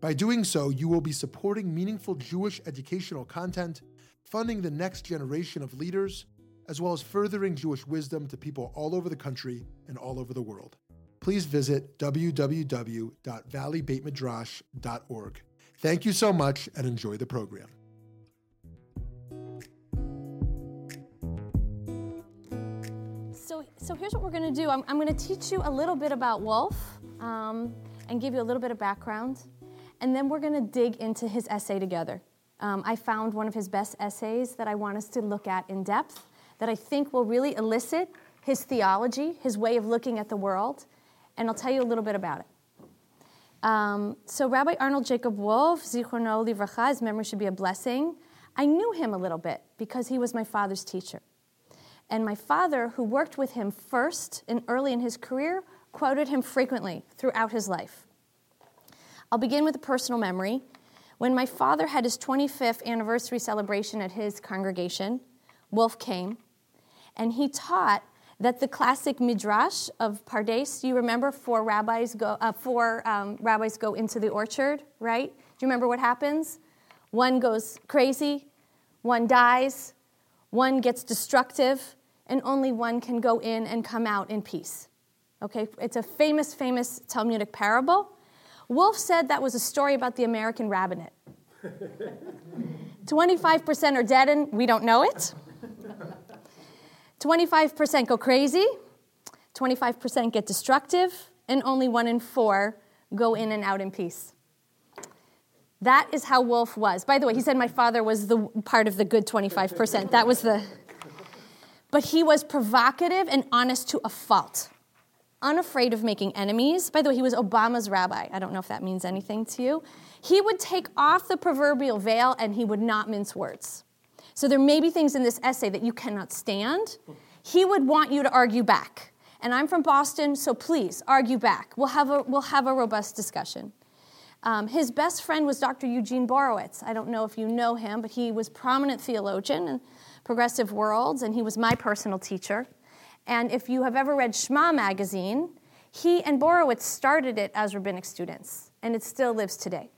By doing so, you will be supporting meaningful Jewish educational content, funding the next generation of leaders, as well as furthering Jewish wisdom to people all over the country and all over the world. Please visit www.valleybeitmidrash.org. Thank you so much and enjoy the program. So, so here's what we're going to do. I'm, I'm going to teach you a little bit about Wolf um, and give you a little bit of background. And then we're going to dig into his essay together. Um, I found one of his best essays that I want us to look at in depth that I think will really elicit his theology, his way of looking at the world, and I'll tell you a little bit about it. Um, so, Rabbi Arnold Jacob Wolf, Zichrono Livracha, his memory should be a blessing. I knew him a little bit because he was my father's teacher. And my father, who worked with him first and early in his career, quoted him frequently throughout his life. I'll begin with a personal memory. When my father had his 25th anniversary celebration at his congregation, Wolf came, and he taught that the classic midrash of Pardes, you remember four rabbis go, uh, four um, rabbis go into the orchard, right? Do you remember what happens? One goes crazy, one dies, one gets destructive, and only one can go in and come out in peace. Okay, it's a famous, famous Talmudic parable. Wolf said that was a story about the American rabbinate. 25% are dead and we don't know it. 25% go crazy, 25% get destructive, and only one in four go in and out in peace. That is how Wolf was. By the way, he said my father was the part of the good 25%. That was the. But he was provocative and honest to a fault. Unafraid of making enemies. By the way, he was Obama's rabbi. I don't know if that means anything to you. He would take off the proverbial veil and he would not mince words. So there may be things in this essay that you cannot stand. He would want you to argue back. And I'm from Boston, so please argue back. We'll have a, we'll have a robust discussion. Um, his best friend was Dr. Eugene Borowitz. I don't know if you know him, but he was prominent theologian in progressive worlds, and he was my personal teacher. And if you have ever read Sh'ma magazine, he and Borowitz started it as rabbinic students, and it still lives today.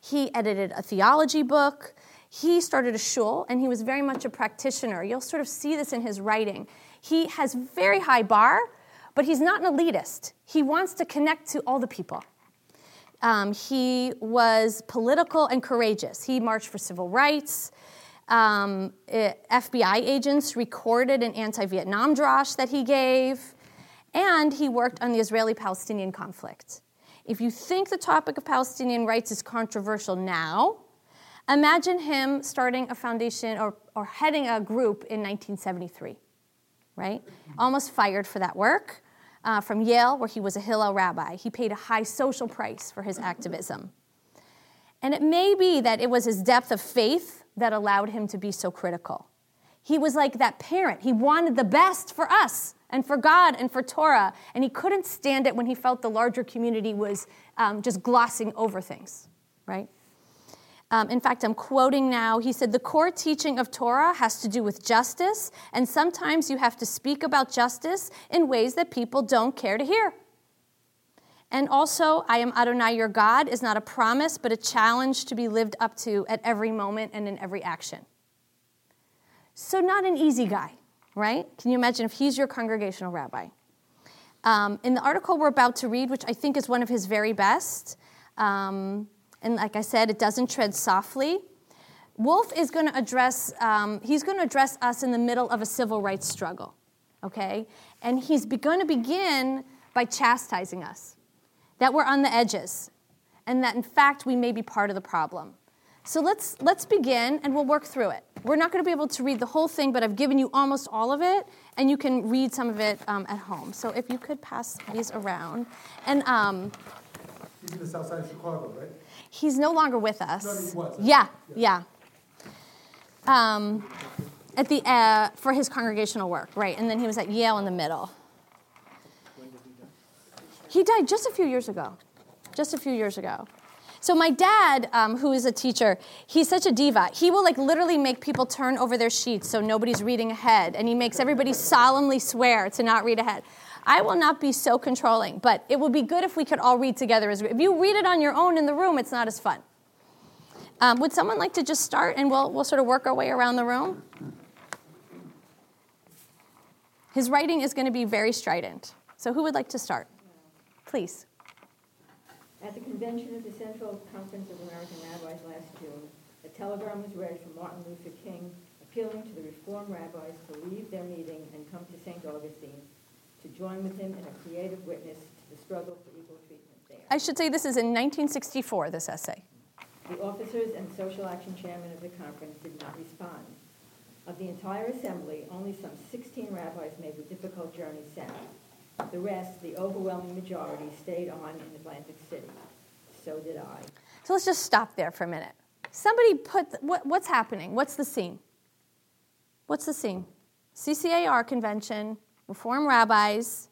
He edited a theology book. He started a shul and he was very much a practitioner. You'll sort of see this in his writing. He has very high bar, but he's not an elitist. He wants to connect to all the people. Um, he was political and courageous. He marched for civil rights. Um, eh, FBI agents recorded an anti Vietnam drash that he gave, and he worked on the Israeli Palestinian conflict. If you think the topic of Palestinian rights is controversial now, Imagine him starting a foundation or, or heading a group in 1973, right? Almost fired for that work uh, from Yale, where he was a Hillel rabbi. He paid a high social price for his activism. And it may be that it was his depth of faith that allowed him to be so critical. He was like that parent. He wanted the best for us and for God and for Torah, and he couldn't stand it when he felt the larger community was um, just glossing over things, right? Um, in fact, I'm quoting now. He said, The core teaching of Torah has to do with justice, and sometimes you have to speak about justice in ways that people don't care to hear. And also, I am Adonai your God is not a promise, but a challenge to be lived up to at every moment and in every action. So, not an easy guy, right? Can you imagine if he's your congregational rabbi? Um, in the article we're about to read, which I think is one of his very best, um, and like I said, it doesn't tread softly. Wolf is going to address, um, he's going to address us in the middle of a civil rights struggle, okay? And he's going to begin by chastising us, that we're on the edges, and that in fact we may be part of the problem. So let's, let's begin and we'll work through it. We're not going to be able to read the whole thing, but I've given you almost all of it, and you can read some of it um, at home. So if you could pass these around. And um, He's in the south side of Chicago, right? He's no longer with us. No. Yeah, yeah. Um, at the uh, for his congregational work, right? And then he was at Yale in the middle. He died just a few years ago. Just a few years ago. So my dad, um, who is a teacher, he's such a diva. He will like literally make people turn over their sheets so nobody's reading ahead, and he makes everybody solemnly swear to not read ahead. I will not be so controlling, but it would be good if we could all read together. As if you read it on your own in the room, it's not as fun. Um, would someone like to just start, and we'll we'll sort of work our way around the room? His writing is going to be very strident. So who would like to start? Please. At the convention of the Central Conference of American Rabbis last June, a telegram was read from Martin Luther King appealing to the Reform rabbis to leave their meeting and come to St. Augustine to join with him in a creative witness to the struggle for equal treatment there. I should say this is in 1964, this essay. The officers and social action chairman of the conference did not respond. Of the entire assembly, only some 16 rabbis made the difficult journey south. The rest, the overwhelming majority, stayed on in Atlantic City. So did I. So let's just stop there for a minute. Somebody put, what, what's happening? What's the scene? What's the scene? CCAR convention, Reform rabbis,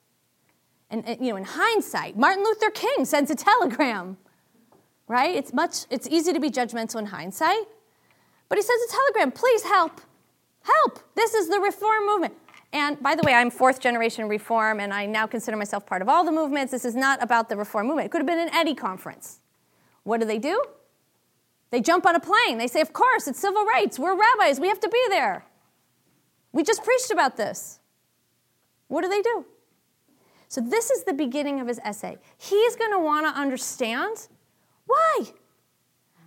and, and you know, in hindsight, Martin Luther King sends a telegram, right? It's much, it's easy to be judgmental in hindsight, but he sends a telegram, please help, help. This is the reform movement. And by the way, I'm fourth generation reform, and I now consider myself part of all the movements. This is not about the reform movement. It could have been an Eddy conference. What do they do? They jump on a plane. They say, Of course, it's civil rights. We're rabbis. We have to be there. We just preached about this. What do they do? So, this is the beginning of his essay. He's going to want to understand why.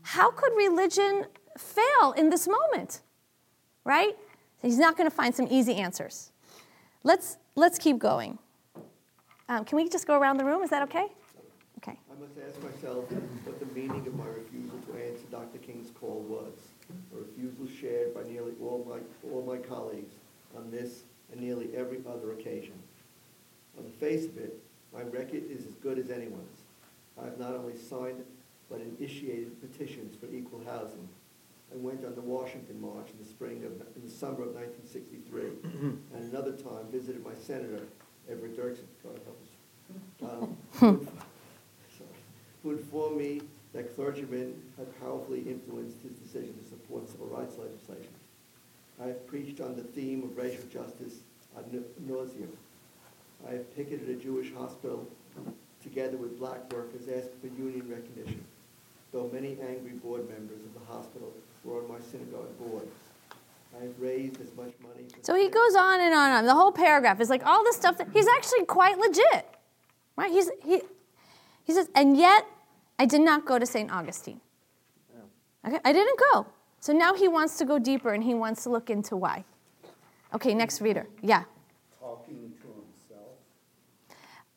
How could religion fail in this moment? Right? He's not going to find some easy answers. Let's, let's keep going. Um, can we just go around the room? Is that okay? Okay. I must ask myself what the meaning of my refusal to answer Dr. King's call was. A refusal shared by nearly all my, all my colleagues on this and nearly every other occasion. On the face of it, my record is as good as anyone's. I have not only signed but initiated petitions for equal housing. I went on the Washington March in the spring of, in the summer of 1963, and another time visited my senator, Everett Dirksen, God help us, um, who, sorry, who informed me that clergymen had powerfully influenced his decision to support civil rights legislation. I have preached on the theme of racial justice ad nauseum. I have picketed a Jewish hospital together with black workers asking for union recognition, though many angry board members of the hospital were on my synagogue board. I have raised as much money. So he goes on and on and on. The whole paragraph is like all this stuff that he's actually quite legit. Right? He's he he says, and yet I did not go to St. Augustine. Okay, I didn't go. So now he wants to go deeper and he wants to look into why. Okay, next reader. Yeah. Talking to himself.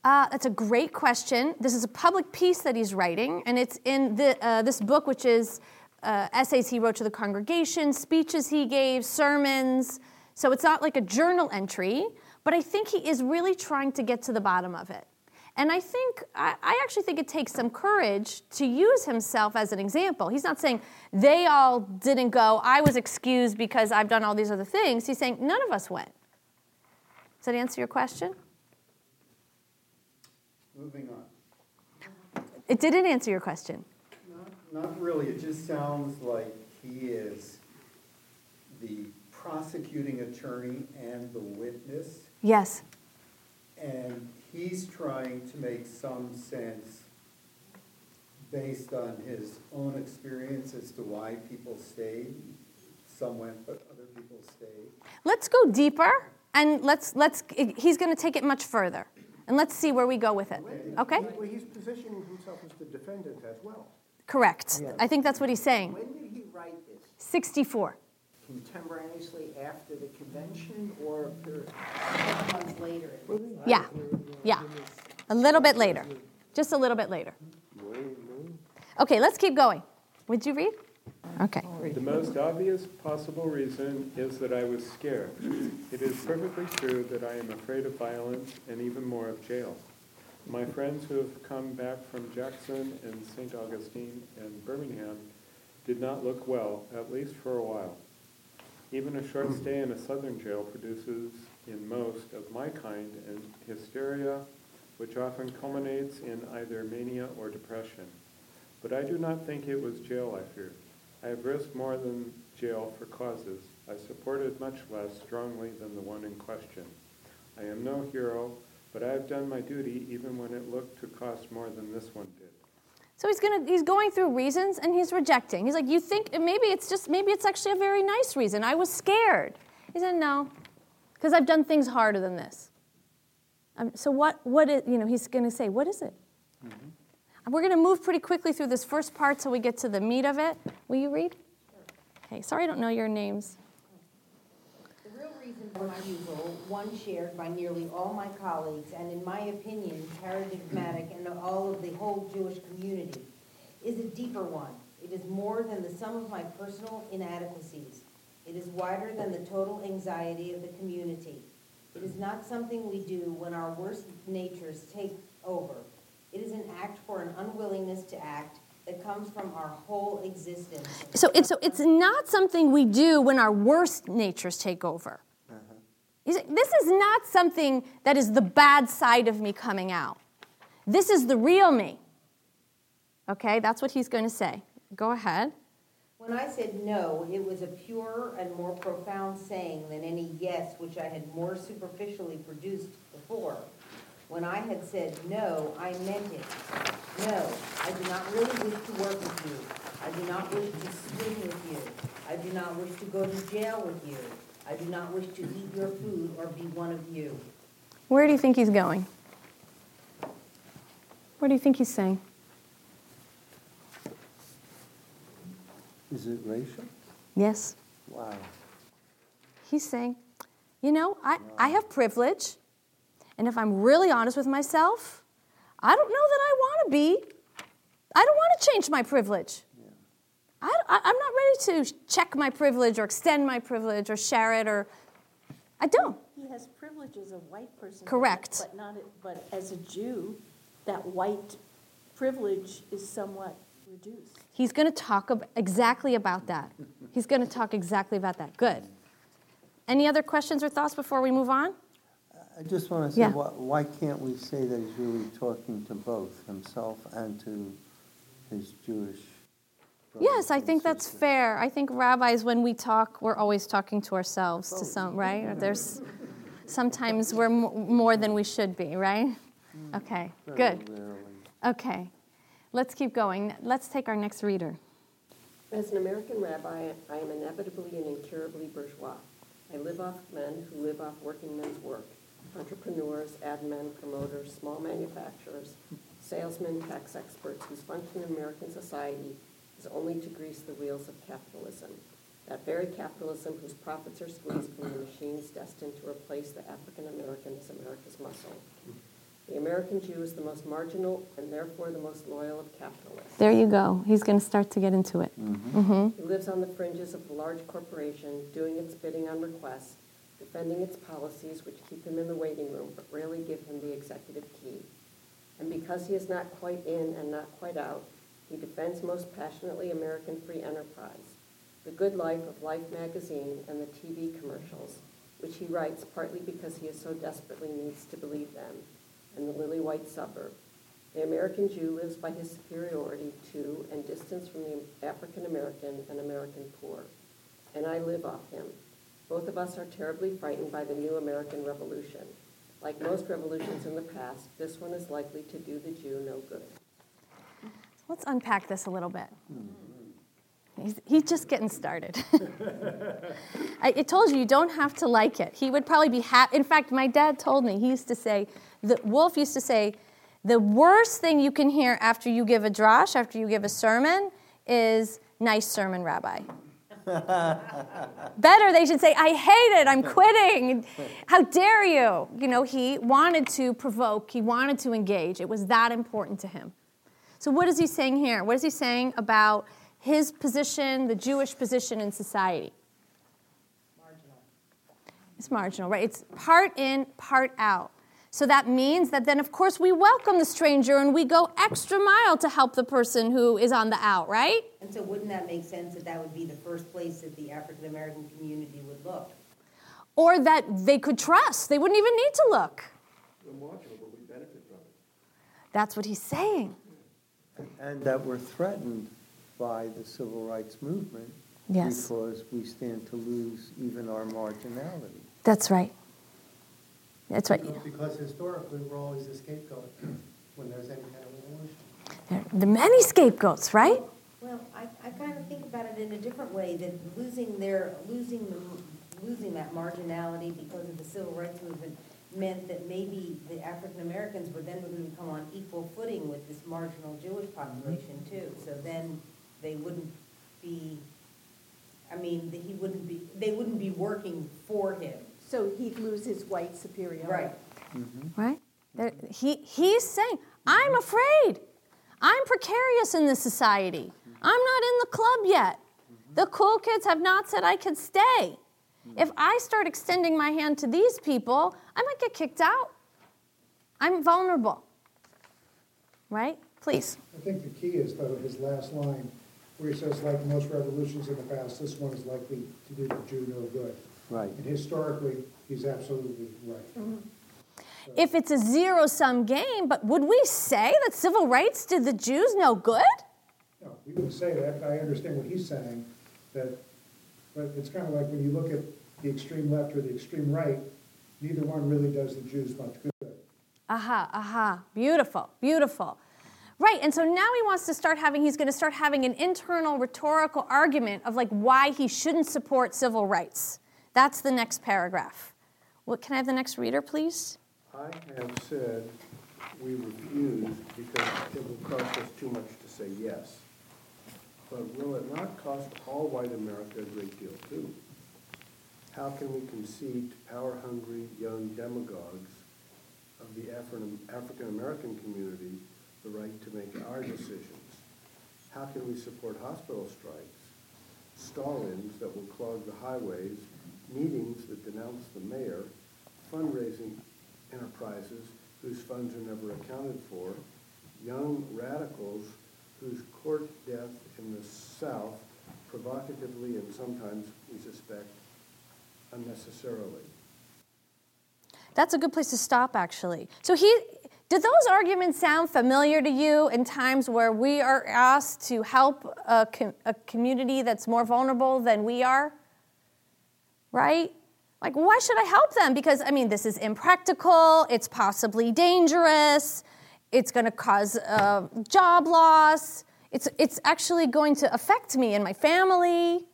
Uh, that's a great question. This is a public piece that he's writing, and it's in the, uh, this book, which is uh, essays he wrote to the congregation, speeches he gave, sermons. So it's not like a journal entry, but I think he is really trying to get to the bottom of it. And I think, I, I actually think it takes some courage to use himself as an example. He's not saying they all didn't go, I was excused because I've done all these other things. He's saying none of us went. Does that answer your question? Moving on. It didn't answer your question. Not, not really. It just sounds like he is the prosecuting attorney and the witness, Yes. and he's trying to make some sense based on his own experience as to why people stayed. Some went, but other people stayed. Let's go deeper and let's let's he's going to take it much further. And let's see where we go with it. Okay? Well, he's positioning himself as the defendant as well. Correct. I think that's what he's saying. When did he write this? 64. Contemporaneously after the convention or a period- six months later? Yeah. Yeah. A little bit later. Just a little bit later. Okay, let's keep going. Would you read? Okay. The most obvious possible reason is that I was scared. It is perfectly true that I am afraid of violence and even more of jail. My friends who have come back from Jackson and St. Augustine and Birmingham did not look well, at least for a while. Even a short hmm. stay in a southern jail produces, in most of my kind, an hysteria which often culminates in either mania or depression. But I do not think it was jail I feared. I have risked more than jail for causes I supported much less strongly than the one in question. I am no hero, but I have done my duty even when it looked to cost more than this one did. So he's gonna he's going through reasons and he's rejecting. He's like, you think maybe it's just maybe it's actually a very nice reason. I was scared. He said, no, because I've done things harder than this. Um, so what what is you know he's gonna say what is it? Mm-hmm. We're gonna move pretty quickly through this first part so we get to the meat of it. Will you read? Okay. Sorry, I don't know your names one shared by nearly all my colleagues, and in my opinion, paradigmatic in all of the whole Jewish community, is a deeper one. It is more than the sum of my personal inadequacies. It is wider than the total anxiety of the community. It is not something we do when our worst natures take over. It is an act for an unwillingness to act that comes from our whole existence. So it's, so it's not something we do when our worst natures take over. This is not something that is the bad side of me coming out. This is the real me. Okay, that's what he's going to say. Go ahead. When I said no, it was a purer and more profound saying than any yes which I had more superficially produced before. When I had said no, I meant it. No, I do not really wish to work with you. I do not wish to swim with you. I do not wish to go to jail with you. I do not wish to eat your food or be one of you. Where do you think he's going? What do you think he's saying? Is it racial? Yes. Wow. He's saying, you know, I, I have privilege, and if I'm really honest with myself, I don't know that I want to be. I don't want to change my privilege. I, am not ready to check my privilege or extend my privilege or share it or I don't. He has privilege as a white person. Correct. But not but as a Jew, that white privilege is somewhat reduced. He's going to talk ab- exactly about that. He's going to talk exactly about that. Good. Any other questions or thoughts before we move on? I just want to say, yeah. why, why can't we say that he's really talking to both himself and to his Jewish Yes, I think that's fair. I think rabbis, when we talk, we're always talking to ourselves to some, right? There's sometimes we're more than we should be, right? Mm. Okay, good. Okay, let's keep going. Let's take our next reader. As an American rabbi, I am inevitably and incurably bourgeois. I live off men who live off working men's work entrepreneurs, ad men, promoters, small manufacturers, salesmen, tax experts whose function in American society is only to grease the wheels of capitalism. That very capitalism whose profits are squeezed from the machines destined to replace the African American as America's muscle. The American Jew is the most marginal and therefore the most loyal of capitalists. There you go. He's going to start to get into it. Mm-hmm. Mm-hmm. He lives on the fringes of the large corporation, doing its bidding on request, defending its policies which keep him in the waiting room but rarely give him the executive key. And because he is not quite in and not quite out, he defends most passionately American free enterprise, the good life of Life magazine and the TV commercials, which he writes partly because he so desperately needs to believe them, and the lily white suburb. The American Jew lives by his superiority to and distance from the African American and American poor. And I live off him. Both of us are terribly frightened by the new American Revolution. Like most revolutions in the past, this one is likely to do the Jew no good. Let's unpack this a little bit. He's, he's just getting started. I, told you, you don't have to like it. He would probably be happy. In fact, my dad told me, he used to say, the, Wolf used to say, the worst thing you can hear after you give a drash, after you give a sermon, is nice sermon, Rabbi. Better, they should say, I hate it, I'm quitting. How dare you? You know, he wanted to provoke, he wanted to engage. It was that important to him. So, what is he saying here? What is he saying about his position, the Jewish position in society? Marginal. It's marginal, right? It's part in, part out. So that means that then, of course, we welcome the stranger and we go extra mile to help the person who is on the out, right? And so wouldn't that make sense that that would be the first place that the African American community would look? Or that they could trust. They wouldn't even need to look. We're marginal, but we benefit from it. That's what he's saying. And that we're threatened by the civil rights movement. Yes. Because we stand to lose even our marginality. That's right. That's right. Because historically, we're always the scapegoat when there's any kind of revolution. There there are many scapegoats, right? Well, I, I kind of think about it in a different way, that losing their, losing the, losing that marginality because of the civil rights movement meant that maybe the African Americans were then going to come on equal footing with this marginal Jewish population mm-hmm. too. So then they wouldn't be, I mean, that he wouldn't be, they wouldn't be working for him. So he'd lose his white superiority. Right. Mm-hmm. Right? There, he, he's saying, I'm mm-hmm. afraid. I'm precarious in this society. I'm not in the club yet. The cool kids have not said I could stay. If I start extending my hand to these people, I might get kicked out. I'm vulnerable. Right? Please. I think the key is, though, his last line, where he says, like most revolutions in the past, this one is likely to do the Jew no good. Right. And historically, he's absolutely right. Mm-hmm. If it's a zero sum game, but would we say that civil rights did the Jews no good? No, we wouldn't say that, I understand what he's saying, that, but it's kind of like when you look at the extreme left or the extreme right, neither one really does the Jews much good. Aha, aha. Beautiful, beautiful. Right, and so now he wants to start having, he's going to start having an internal rhetorical argument of like why he shouldn't support civil rights. That's the next paragraph. What, can I have the next reader, please? I have said we refuse because it will cost us too much to say yes. But will it not cost all white America a great deal too? How can we concede to power-hungry young demagogues of the African-American community the right to make our decisions? How can we support hospital strikes, stall-ins that will clog the highways, meetings that denounce the mayor, fundraising enterprises whose funds are never accounted for, young radicals whose court death in the South provocatively and sometimes, we suspect, unnecessarily. That's a good place to stop, actually. So he, did those arguments sound familiar to you in times where we are asked to help a, com- a community that's more vulnerable than we are? Right? Like, why should I help them? Because, I mean, this is impractical, it's possibly dangerous, it's going to cause uh, job loss, it's, it's actually going to affect me and my family.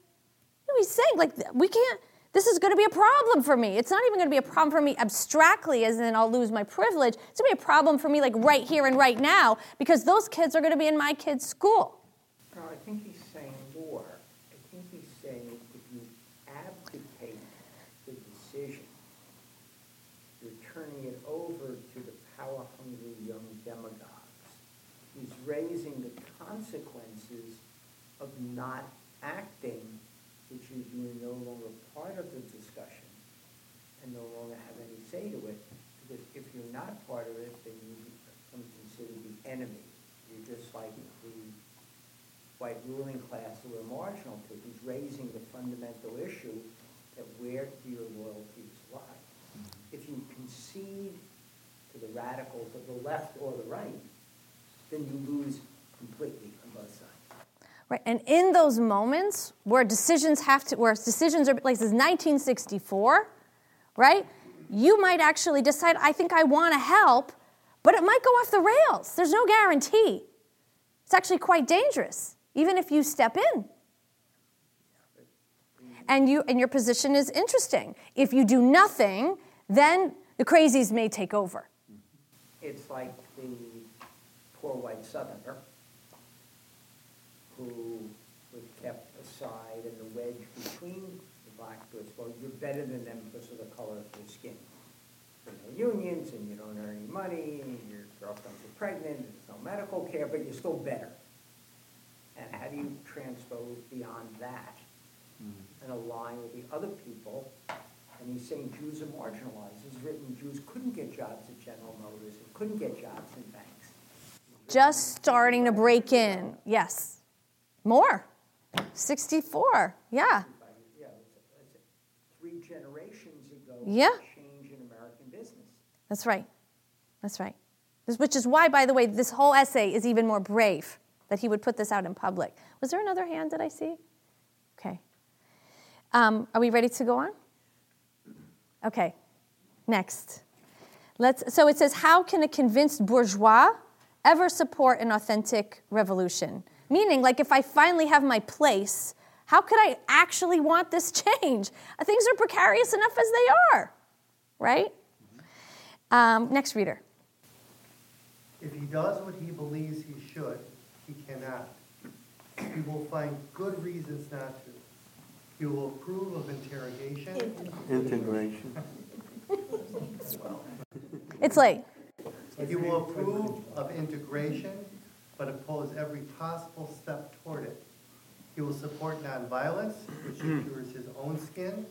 He's saying, like, we can't, this is going to be a problem for me. It's not even going to be a problem for me abstractly, as in I'll lose my privilege. It's going to be a problem for me, like, right here and right now, because those kids are going to be in my kid's school. I think he's saying more. I think he's saying if you abdicate the decision, you're turning it over to the power-hungry young demagogues. He's raising the consequences of not acting, which is you're no longer part of the discussion and no longer have any say to it. Because if you're not part of it, then you become considered the enemy. You're just like the white ruling class who are marginal to. He's raising the fundamental issue that where do your loyalties lie? If you concede to the radicals of the left or the right, then you lose completely on both sides. Right, and in those moments where decisions have to, where decisions are, like this is 1964, right? You might actually decide, I think I want to help, but it might go off the rails. There's no guarantee. It's actually quite dangerous, even if you step in. And you and your position is interesting. If you do nothing, then the crazies may take over. It's like poor white southerner who was kept aside and the wedge between the black Brits. Well, you're better than them because of the color of your skin. There are no unions and you don't earn any money and your girlfriends are pregnant and there's no medical care, but you're still better. And how do you transpose beyond that mm-hmm. and align with the other people? And he he's saying Jews are marginalized. He's written Jews couldn't get jobs at General Motors, and couldn't get jobs in banks. Just starting to break in. Yes. More. 64. Yeah. Yeah, three generations ago. Yeah. Change in American business. That's right. That's right. This, which is why, by the way, this whole essay is even more brave that he would put this out in public. Was there another hand that I see? Okay. Um, are we ready to go on? Okay. Next. Let's, so it says, How can a convinced bourgeois ever support an authentic revolution? Meaning, like, if I finally have my place, how could I actually want this change? Things are precarious enough as they are, right? Um, next reader. If he does what he believes he should, he cannot. He will find good reasons not to. He will approve of interrogation. Integration. It's late. He will approve of integration, but oppose every possible step toward it. He will support nonviolence, which secures his own skin,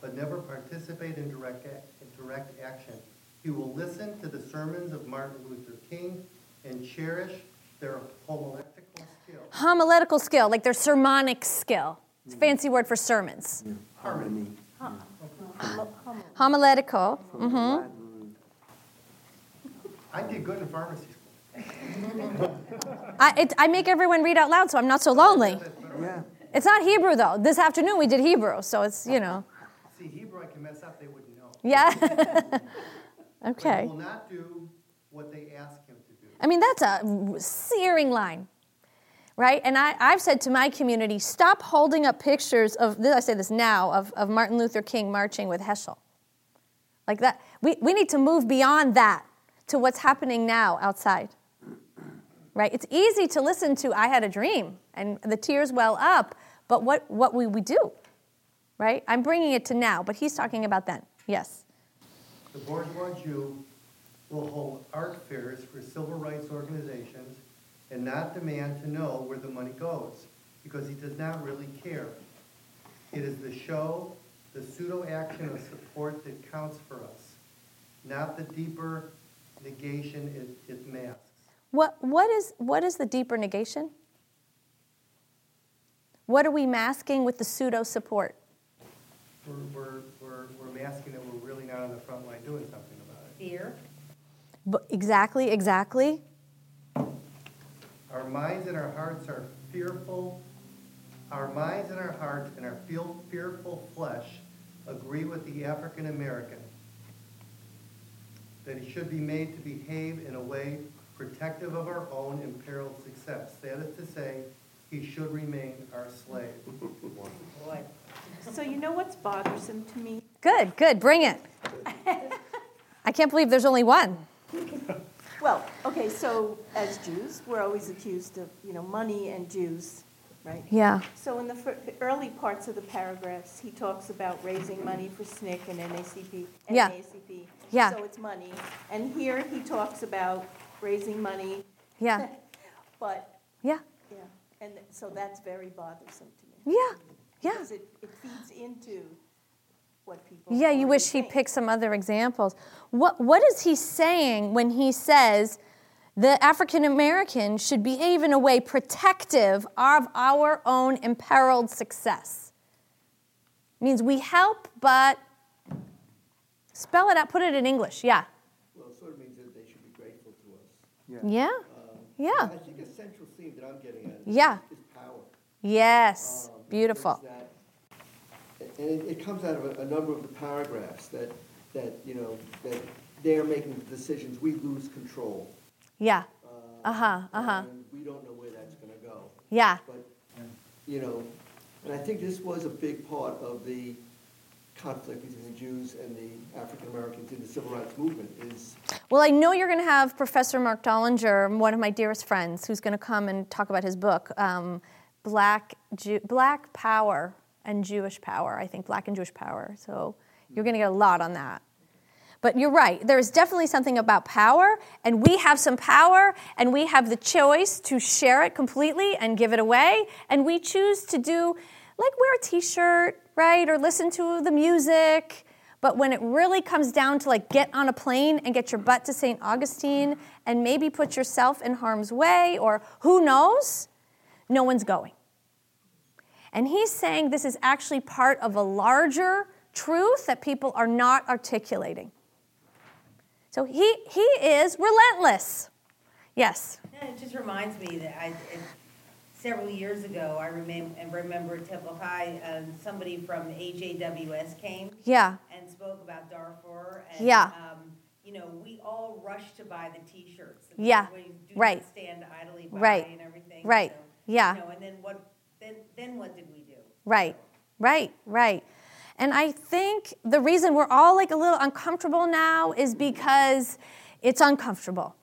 but never participate in direct, ac- in direct action. He will listen to the sermons of Martin Luther King and cherish their homiletical skill. Homiletical skill, like their sermonic skill. It's a fancy word for sermons. Harmony. Homiletical. Mm-hmm. I did good in pharmacy school. I, it, I make everyone read out loud so I'm not so lonely. Yeah. It's not Hebrew, though. This afternoon we did Hebrew, so it's, you know. See, Hebrew I can mess up, they wouldn't know. Yeah. But okay. he will not do what they ask him to do. I mean, that's a searing line, right? And I, I've said to my community, stop holding up pictures of, this, I say this now, of, of Martin Luther King marching with Heschel. Like that. We, we need to move beyond that to what's happening now outside. Right? It's easy to listen to I had a dream and the tears well up, but what, what we, we do, right? I'm bringing it to now, but he's talking about then. Yes. The bourgeois Jew will hold art fairs for civil rights organizations and not demand to know where the money goes, because he does not really care. It is the show, the pseudo-action of support that counts for us, not the deeper negation it, it masks. What, what, is, what is the deeper negation? What are we masking with the pseudo support? We're, we're, we're, we're masking that we're really not on the front line doing something about it. Fear. B- exactly, exactly. Our minds and our hearts are fearful. Our minds and our hearts and our fearful flesh agree with the African American that he should be made to behave in a way protective of our own imperiled success. That is to say, he should remain our slave. Boy. So you know what's bothersome to me? Good, good, bring it. I can't believe there's only one. Well, okay, so as Jews, we're always accused of, you know, money and Jews, right? Yeah. So in the fir- early parts of the paragraphs, he talks about raising money for SNCC and NAACP. Yeah. Yeah. So it's money. And here he talks about raising money. Yeah. But, Yeah, yeah, and so that's very bothersome to me. yeah, yeah. Because it, it feeds into what people. Yeah, you wish he think. picked some other examples. What, what is he saying when he says the African American should behave in a way protective of our own imperiled success? means we help, but spell it out, put it in English. Yeah. Well, it sort of means that they should be grateful to us. Yeah. Um, Yeah. I think a central theme that I'm getting at is, Yeah. is power. Yes. Um, Beautiful. that- And it, it comes out of a, a number of the paragraphs that, that, you know, that they're making the decisions, we lose control. Yeah. Uh, Uh-huh, uh-huh. We don't know where that's gonna go. Yeah. But, you know, and I think this was a big part of the conflict between the Jews and the African Americans in the civil rights movement is, Well, I know you're going to have Professor Marc Dollinger, one of my dearest friends, who's going to come and talk about his book, um, Black, Black Power and Jewish Power. I think Black and Jewish Power. So you're going to get a lot on that. But you're right. There's definitely something about power, and we have some power, and we have the choice to share it completely and give it away. And we choose to do, like, wear a t shirt, right? Or listen to the music. But when it really comes down to like get on a plane and get your butt to St. Augustine and maybe put yourself in harm's way or who knows, no one's going. And he's saying this is actually part of a larger truth that people are not articulating. So he, he is relentless. Yes. It just reminds me that I, several years ago, I remember, remember Temple Chai, um, somebody from AJWS came. Yeah. And spoke about Darfur. and, Yeah. um, You know, we all rushed to buy the T-shirts. Yeah, We do right. not stand idly by Right, and everything. right, so, yeah. You know, and then what, then, then what did we do? Right, right, right. And I think the reason we're all like a little uncomfortable now is because it's uncomfortable.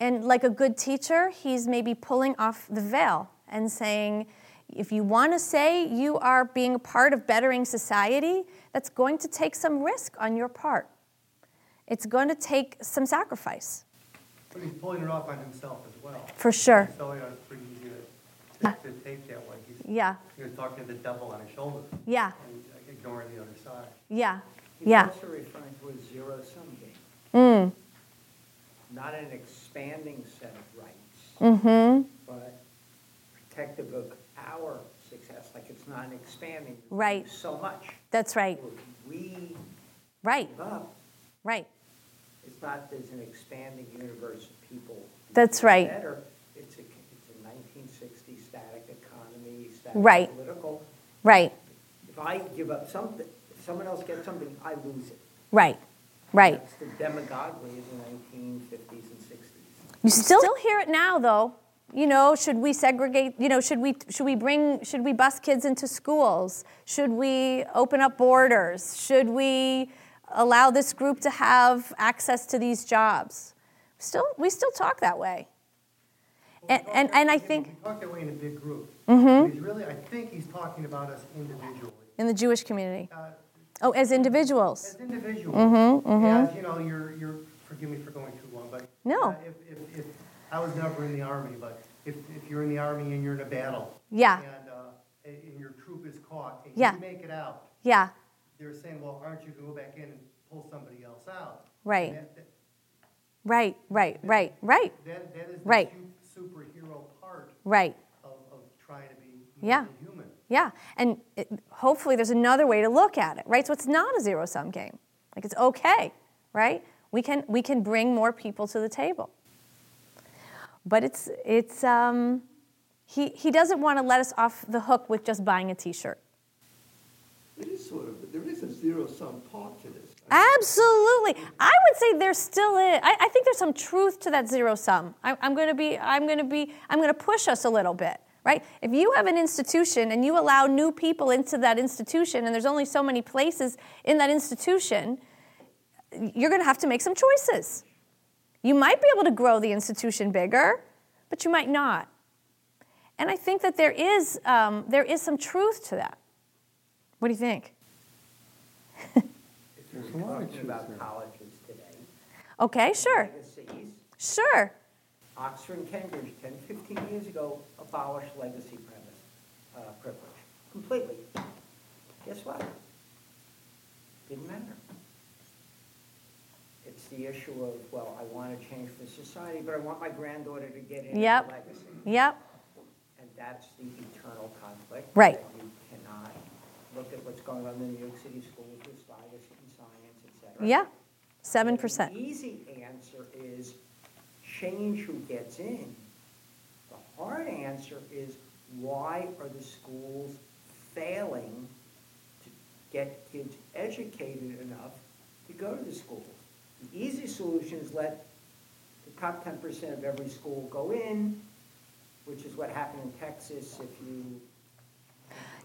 And like a good teacher, he's maybe pulling off the veil and saying, if you want to say you are being a part of bettering society, that's going to take some risk on your part. It's going to take some sacrifice. But he's pulling it off on himself as well. For sure. So, you know, it's pretty easy to, to take that way. He's, Yeah. he was talking to the devil on his shoulder. Yeah. And ignoring the other side. Yeah. He's Yeah. also referring to a zero-sum game, Mm. not an expanding set of rights, Mm-hmm. but protective of our success, like it's not an expanding. Right. So much. That's right. We Right. give up. Right. It's not there's an expanding universe of people. That's right. Better. It's a, it's a 1960 static economy, static Right. political. Right. If I give up something, if someone else gets something, I lose it. Right. Right. That's the demagoguery of the 1950s and 60s. You still, hear it now, though. You know, should we segregate? You know, should we should we bring should we bus kids into schools? Should we open up borders? Should we allow this group to have access to these jobs? Still, we still talk that way. And and, and I think We talk that way in a big group. Mm-hmm. He's really, I think he's talking about us individually. in the Jewish community. Uh, Oh, as individuals. As individuals. Mm-hmm, mm-hmm. As, you know, you're, you're, forgive me for going too long, but. No. uh, If, if, if, I was never in the army, but if, if you're in the army and you're in a battle. Yeah. And, uh, and your troop is caught and Yeah. you make it out. Yeah. They're saying, well, aren't you gonna go back in and pull somebody else out? Right. That- that- Right. Right. Right. Right. That, that is the Right. su- superhero part Right. of, of trying to be Yeah. human. Yeah, and it, hopefully there's another way to look at it, right? So it's not a zero sum game. Like it's okay, right? We can we can bring more people to the table. But it's it's um, he he doesn't want to let us off the hook with just buying a T-shirt. It is sort of, there is a zero-sum part to this. Absolutely, I would say there still is. I, I think there's some truth to that zero sum. I, I'm going to be I'm going to be I'm going to push us a little bit. Right? If you have an institution and you allow new people into that institution, and there's only so many places in that institution, you're going to have to make some choices. You might be able to grow the institution bigger, but you might not. And I think that there is, um, there is some truth to that. What do you think? If you're talking about colleges today. Okay, sure. Legacies, Sure. Oxford and Cambridge, 10, 15 years ago, abolished legacy premise, uh, privilege, completely. Guess what? Didn't matter. The issue of, well, I want to change for society, but I want my granddaughter to get in Yep. the legacy. Yep. And that's the eternal conflict. Right. that You cannot look at what's going on in the New York City schools with science and science, et cetera. Yeah. 7%. easy answer is change who gets in. The hard answer is why are the schools failing to get kids educated enough to go to the schools? The easy solution is let the top ten percent of every school go in, which is what happened in Texas if you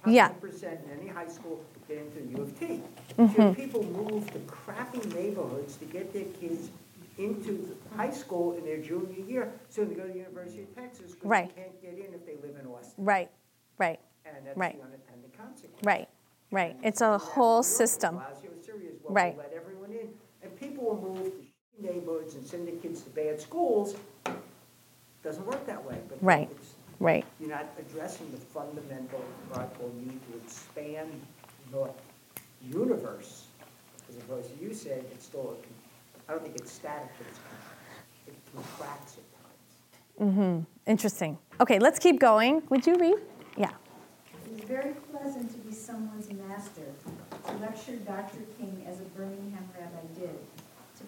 Yeah. Ten percent in any high school get into the U of T. Mm-hmm. So people move to crappy neighborhoods to get their kids into high school in their junior year, so they go to the University of Texas because Right. they can't get in if they live in Austin. Right. Right. And that's Right. the unintended consequence. Right. Right. It's a whole system. Lazio Syria is, well, Right. let everyone in, and people will move to shitty neighborhoods and send their kids to bad schools. Doesn't work that way, but Right. it's- Right. you're not addressing the fundamental, what need to expand the universe As opposed to you said it's still, I don't think it's static, but it's, con- it contracts at times. Mm-hmm. Interesting. Okay, let's keep going. Would you read? Yeah. It is very pleasant to be someone's master, to lecture Dr. King as a Birmingham rabbi did,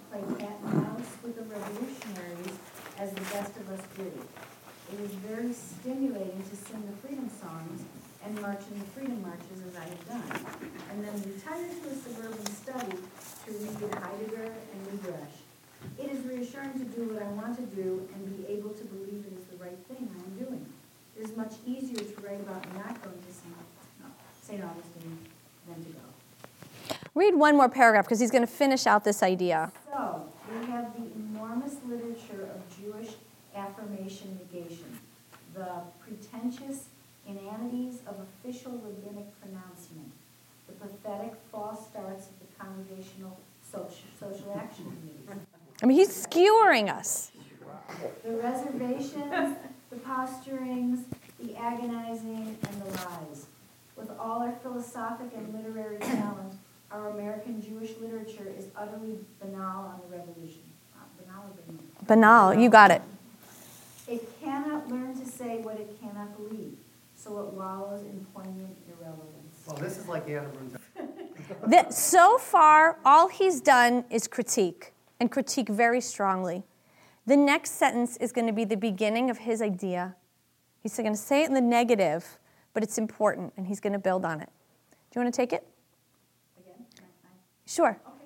play cat and mouse with the revolutionaries as the best of us do. It is very stimulating to sing the freedom songs and march in the freedom marches as I have done, and then retire to a suburban study to read Heidegger and Midrash. It is reassuring to do what I want to do and be able to believe it is the right thing I am doing. It is much easier to write about not going to. St. Augustine than to go. Read one more paragraph because he's going to finish out this idea. So, we have the enormous literature of Jewish affirmation negation, the pretentious inanities of official rabbinic pronouncement, the pathetic false starts of the congregational social, social action committees. I mean, he's skewering us. The reservations, the posturings, the agonizing, and the lies. With all our philosophic and literary talent, our American Jewish literature is utterly banal on the revolution. Uh, Banal banal? Banal, you got it. It cannot learn to say what it cannot believe, so it wallows in poignant irrelevance. Well, this is like Anna Brun's. So far, all he's done is critique, and critique very strongly. The next sentence is going to be the beginning of his idea. He's going to say it in the negative, but it's important, and he's going to build on it. Do you want to take it? Again, can I- Sure. Okay.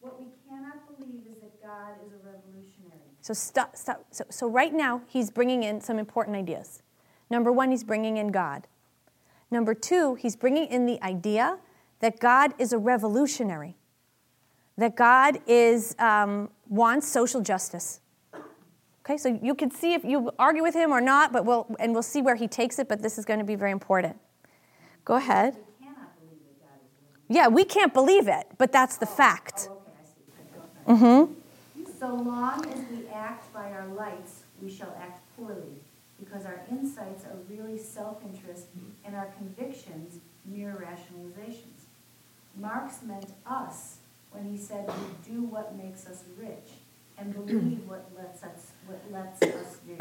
What we cannot believe is that God is a revolutionary. So stop, stop. So, so right now, he's bringing in some important ideas. Number one, he's bringing in God. Number two, he's bringing in the idea that God is a revolutionary, that God is um, wants social justice. Okay, so you can see if you argue with him or not, but we'll and we'll see where he takes it. But this is going to be very important. Go ahead. We cannot believe that God is a revolutionary. Yeah, we can't believe it, but that's the fact. Oh, okay, I see. Mm-hmm. So long as we act by our lights, we shall act poorly, because our insights are really self-interest and our convictions mere rationalizations. Marx meant us when he said we do what makes us rich and believe what lets us, what lets us do.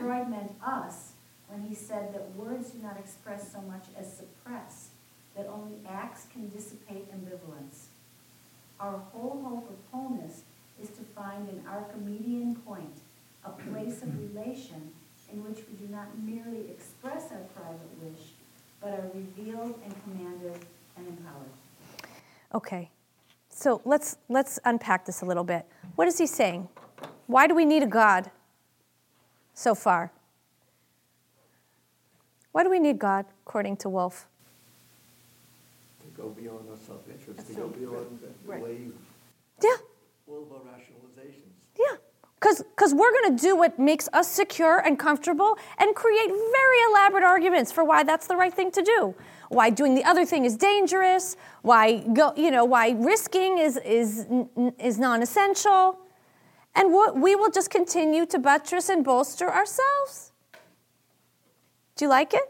Freud meant us when he said that words do not express so much as suppress, that only acts can dissipate ambivalence. Our whole hope of wholeness is to find an Archimedean point, a place of relation in which we do not merely express our private wish, but are revealed and commanded and empowered. Okay, so let's let's unpack this a little bit. What is he saying? Why do we need a God? So far, why do we need God, according to Wolf? Go beyond our self-interest, to go beyond the Right. way you, Yeah, all of our rationalizations. yeah. Because we're going to do what makes us secure and comfortable and create very elaborate arguments for why that's the right thing to do. Why doing the other thing is dangerous. Why go, you know, why risking is is is non-essential, and what, we will just continue to buttress and bolster ourselves. Do you like it?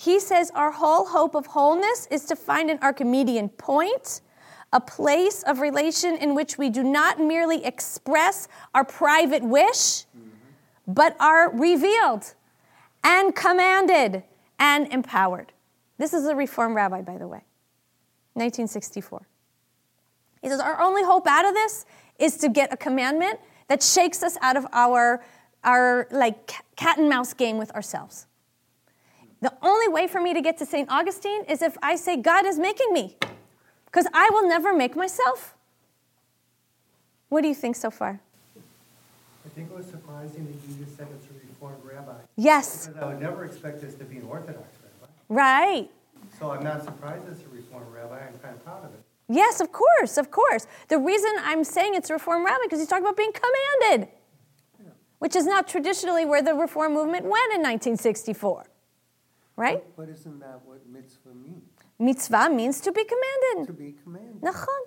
He says our whole hope of wholeness is to find an Archimedean point, a place of relation in which we do not merely express our private wish, but are revealed and commanded and empowered. This is a Reformed rabbi, by the way, 1964. He says our only hope out of this is to get a commandment that shakes us out of our, our like cat and mouse game with ourselves. The only way for me to get to St. Augustine is if I say, God is making me, because I will never make myself. What do you think so far? I think it was surprising that you just said it's a Reformed rabbi. Yes. Because I would never expect this to be an Orthodox rabbi. Right. So I'm not surprised it's a Reformed rabbi. I'm kind of proud of it. Yes, of course, of course. The reason I'm saying it's a Reform rabbi because he's talking about being commanded, which is not traditionally where the Reform movement went in 1964. Right? But, but isn't that what mitzvah means? Mitzvah means to be commanded. To be commanded. Nachon.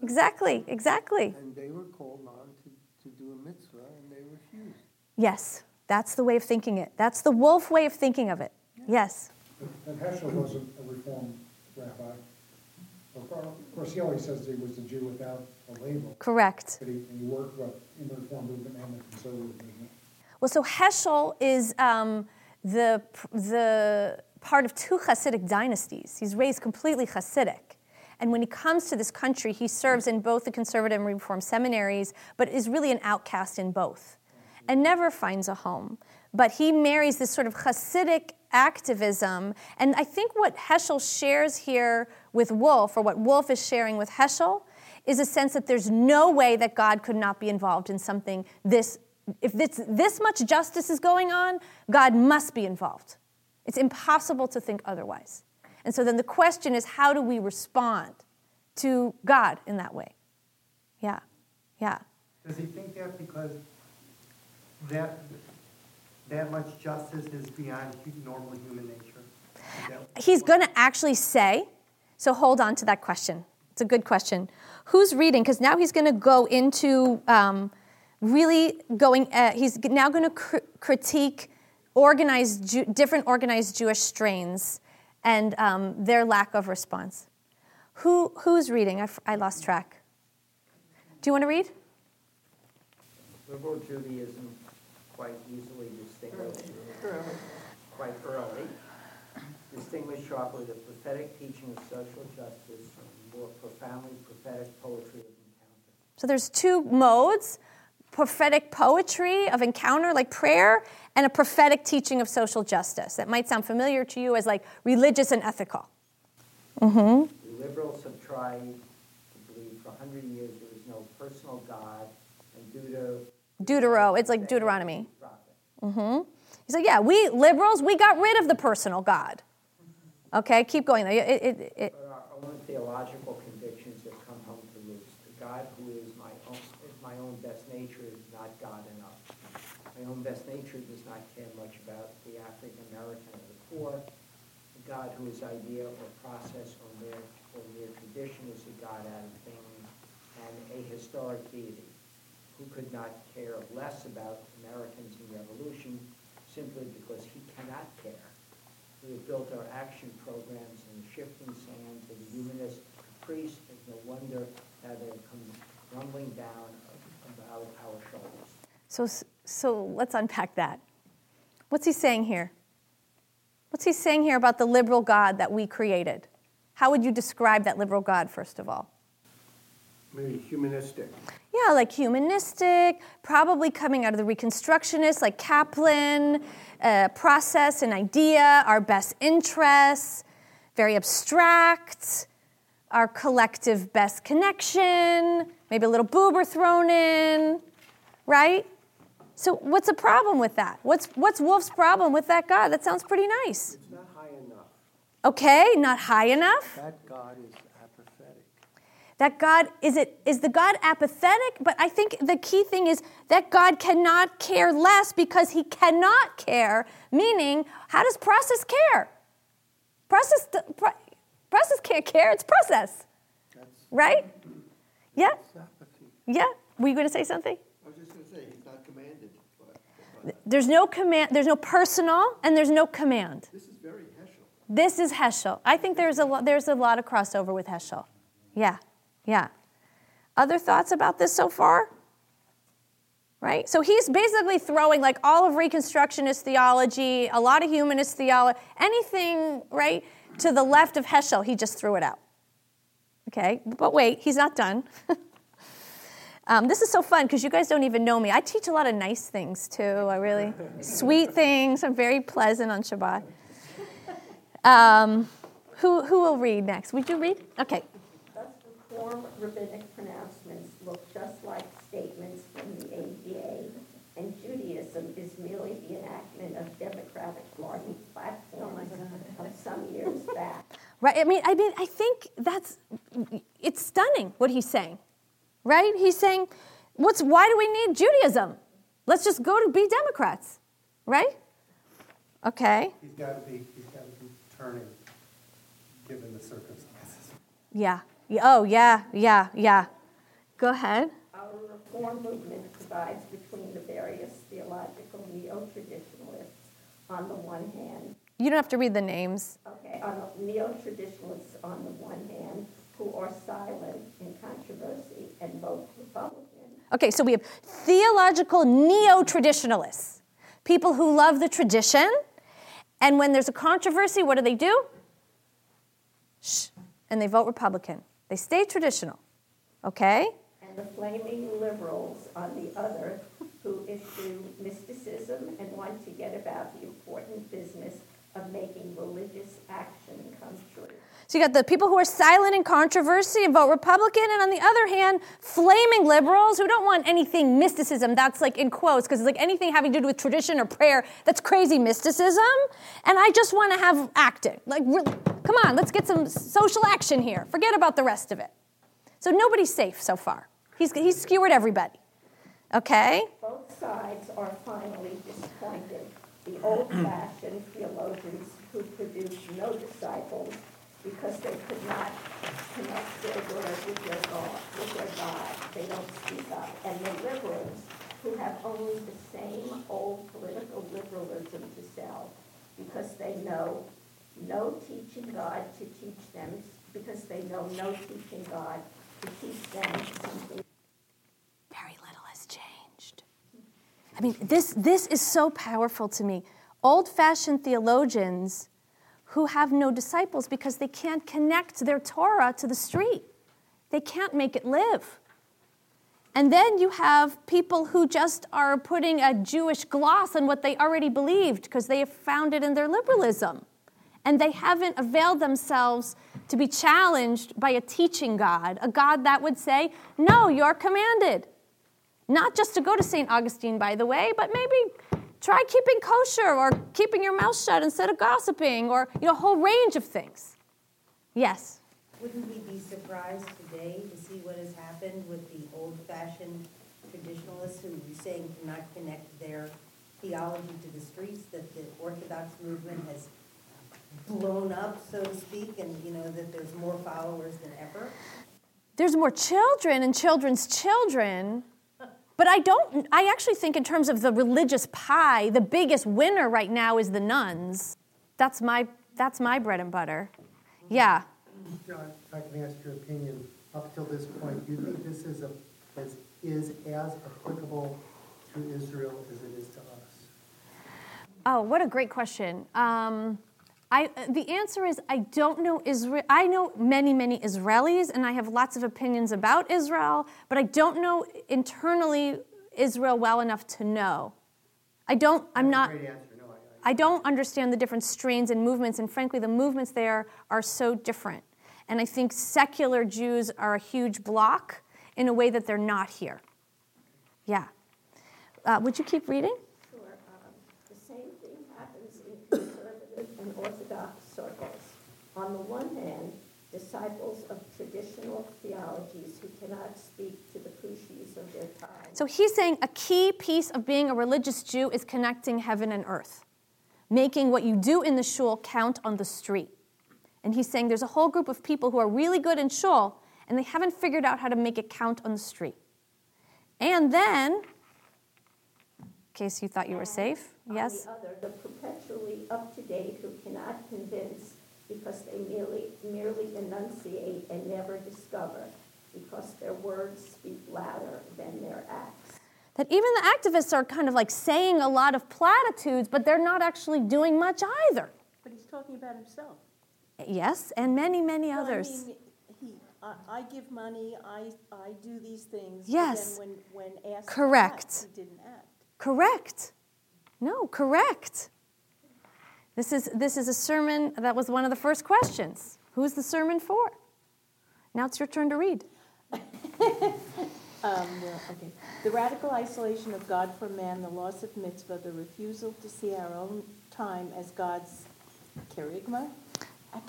Exactly, exactly. And they were called on to, to do a mitzvah and they refused. Yes, that's the way of thinking it. That's the wolf way of thinking of it. Yes. But Heschel wasn't a Reformed rabbi. Of course, he always says he was a Jew without a label. Correct. But he, and he worked with, in the Reform movement and the conservative movement. Well, so Heschel is um, the, the part of two Hasidic dynasties. He's raised completely Hasidic. And when he comes to this country, he serves in both the conservative and reform seminaries, but is really an outcast in both and never finds a home. But he marries this sort of Hasidic activism. And I think what Heschel shares here with Wolf, or what Wolf is sharing with Heschel, is a sense that there's no way that God could not be involved in something this. If this, this much justice is going on, God must be involved. It's impossible to think otherwise. And so then the question is how do we respond to God in that way? Yeah, yeah. Does he think that because that, that much justice is beyond normal human nature? He's going to actually say, so hold on to that question. It's a good question. Who's reading? Because now he's going to go into um, really going, uh, he's now going to cr- critique organized, Ju- different organized Jewish strains and um, their lack of response. Who, who's reading? I, f- I lost track. Do you want to read? Liberal Judaism quite easily distinguished, quite early, distinguished sharply the prophetic teaching of social justice from more profoundly prophetic poetry of encounter. So there's two modes prophetic poetry of encounter, like prayer, and a prophetic teaching of social justice. That might sound familiar to you as like religious and ethical. Mm-hmm. The liberals have tried to believe for 100 years there is no personal God, and Deutero, Deutero, it's like Deuteronomy. Mm-hmm. He's like, yeah, we liberals, we got rid of the personal God. Okay, keep going. It, it, it, But our own theological convictions have come home to roost. God who is my own, my own best nature is not God enough. My own best nature does not care much about the African American or the poor. The God who is idea or process or mere, or mere tradition is a God out of things and a historic deity who could not care less about Americans in revolution simply because he cannot care. We have built our action programs in the shifting sands of the humanist caprice. No wonder that they come rumbling down about our shoulders. so, so let's unpack that. What's he saying here? What's he saying here about the liberal God that we created? How would you describe that liberal God, first of all? Maybe humanistic. Yeah, like humanistic, probably coming out of the Reconstructionists, like Kaplan, uh, process and idea, our best interests, very abstract, our collective best connection, maybe a little Buber thrown in, right? So, what's the problem with that? What's, what's Wolf's problem with that God? That sounds pretty nice. It's not high enough. Okay, not high enough. That God is apathetic. That God is it is the God apathetic? But I think the key thing is that God cannot care less because he cannot care. Meaning, how does process care? Process pro, process can't care. It's process, right? Yeah, yeah. Were you going to say something? I was just going to say, he's not commanded. But, There's no command. There's no personal, and there's no command. this is very Heschel. This is Heschel. I think there's a lo- there's a lot of crossover with Heschel. Yeah, yeah. Other thoughts about this so far? Right? So he's basically throwing like all of Reconstructionist theology, a lot of humanist theology, anything, right, to the left of Heschel, he just threw it out. Okay? But wait, he's not done. um, this is so fun because you guys don't even know me. I teach a lot of nice things too. I really, sweet things. I'm very pleasant on Shabbat. Um, who, who will read next? Would you read? Okay. Thus, reform rabbinic pronouncements look just like statements from the ADA, and Judaism is merely the enactment of democratic party platforms of some years back. Right. I mean, I mean, I think that's it's stunning what he's saying. Right? He's saying, "What's why do we need Judaism? Let's just go to be Democrats." Right? Okay. He's got to be, he's got to be turning, given the circumstances. Yeah. Yeah. Oh, yeah. Yeah. Yeah. Go ahead. Our reform movement divides between the various theological neo-traditionalists on the one hand You don't have to read the names. Okay, on the neo-traditionalists on the one hand, who are silent in controversy and vote Republican. Okay, so we have theological neo traditionalists, people who love the tradition, and when there's a controversy, what do they do? Shh, and they vote Republican. They stay traditional, okay? And the flaming liberals on the other who issue mysticism and want to get about the important business of making religious action come true. So you got the people who are silent in controversy and vote Republican, and on the other hand, flaming liberals who don't want anything mysticism. That's like in quotes, because it's like anything having to do with tradition or prayer, that's crazy mysticism. And I just want to have acting. Like, really, come on, let's get some social action here. Forget about the rest of it. So nobody's safe so far. He's, he's skewered everybody. Okay? Both sides are finally disappointed. The old fashioned theologians who produced no disciples because they could not connect their word with their God, with their God. They don't speak up. And the liberals who have only the same old political liberalism to sell because they know no teaching God to teach them, because they know no teaching God to teach them something. Very little has changed. I mean, this, this is so powerful to me. Old fashioned theologians who have no disciples because they can't connect their Torah to the street. They can't make it live. And then you have people who just are putting a Jewish gloss on what they already believed because they have found it in their liberalism. And they haven't availed themselves to be challenged by a teaching God, a God that would say, No, you're commanded. Not just to go to St. Augustine, by the way, but maybe Try keeping kosher or keeping your mouth shut instead of gossiping or you know, a whole range of things. Yes. Wouldn't we be surprised today to see what has happened with the old-fashioned traditionalists who you're saying cannot connect their theology to the streets, that the Orthodox movement has blown up, so to speak, and you know that there's more followers than ever? There's more children and children's children but I don't, I actually think, in terms of the religious pie, the biggest winner right now is the nuns. That's my, that's my bread and butter. Yeah. John, if I can ask your opinion, up till this point, do you think this is, a, as, is as applicable to Israel as it is to us? Oh, what a great question. Um, I, the answer is I don't know Israel. I know many, many Israelis, and I have lots of opinions about Israel, but I don't know internally Israel well enough to know. I don't, I'm not, I don't understand the different strains and movements, and frankly, the movements there are so different. And I think secular Jews are a huge block in a way that they're not here. Yeah. Uh, would you keep reading? and Orthodox circles. On the one hand, disciples of traditional theologies who cannot speak to the kushis of their time. So he's saying a key piece of being a religious Jew is connecting heaven and earth, making what you do in the shul count on the street. And he's saying there's a whole group of people who are really good in shul and they haven't figured out how to make it count on the street. And then, in case you thought you were safe, yes? On the other, the perpetually up to date who cannot convince because they merely, merely enunciate and never discover because their words speak louder than their acts. That even the activists are kind of like saying a lot of platitudes, but they're not actually doing much either. But he's talking about himself. Yes, and many, many Well, I others. mean, he, I, I give money, I, I do these things. Yes. But then when, when asked Correct. act, he didn't act. Correct. No, correct. This is, this is a sermon that was one of the first questions. Who's the sermon for? Now it's your turn to read. Um, well, okay. The radical isolation of God from man, the loss of mitzvah, the refusal to see our own time as God's kerygma,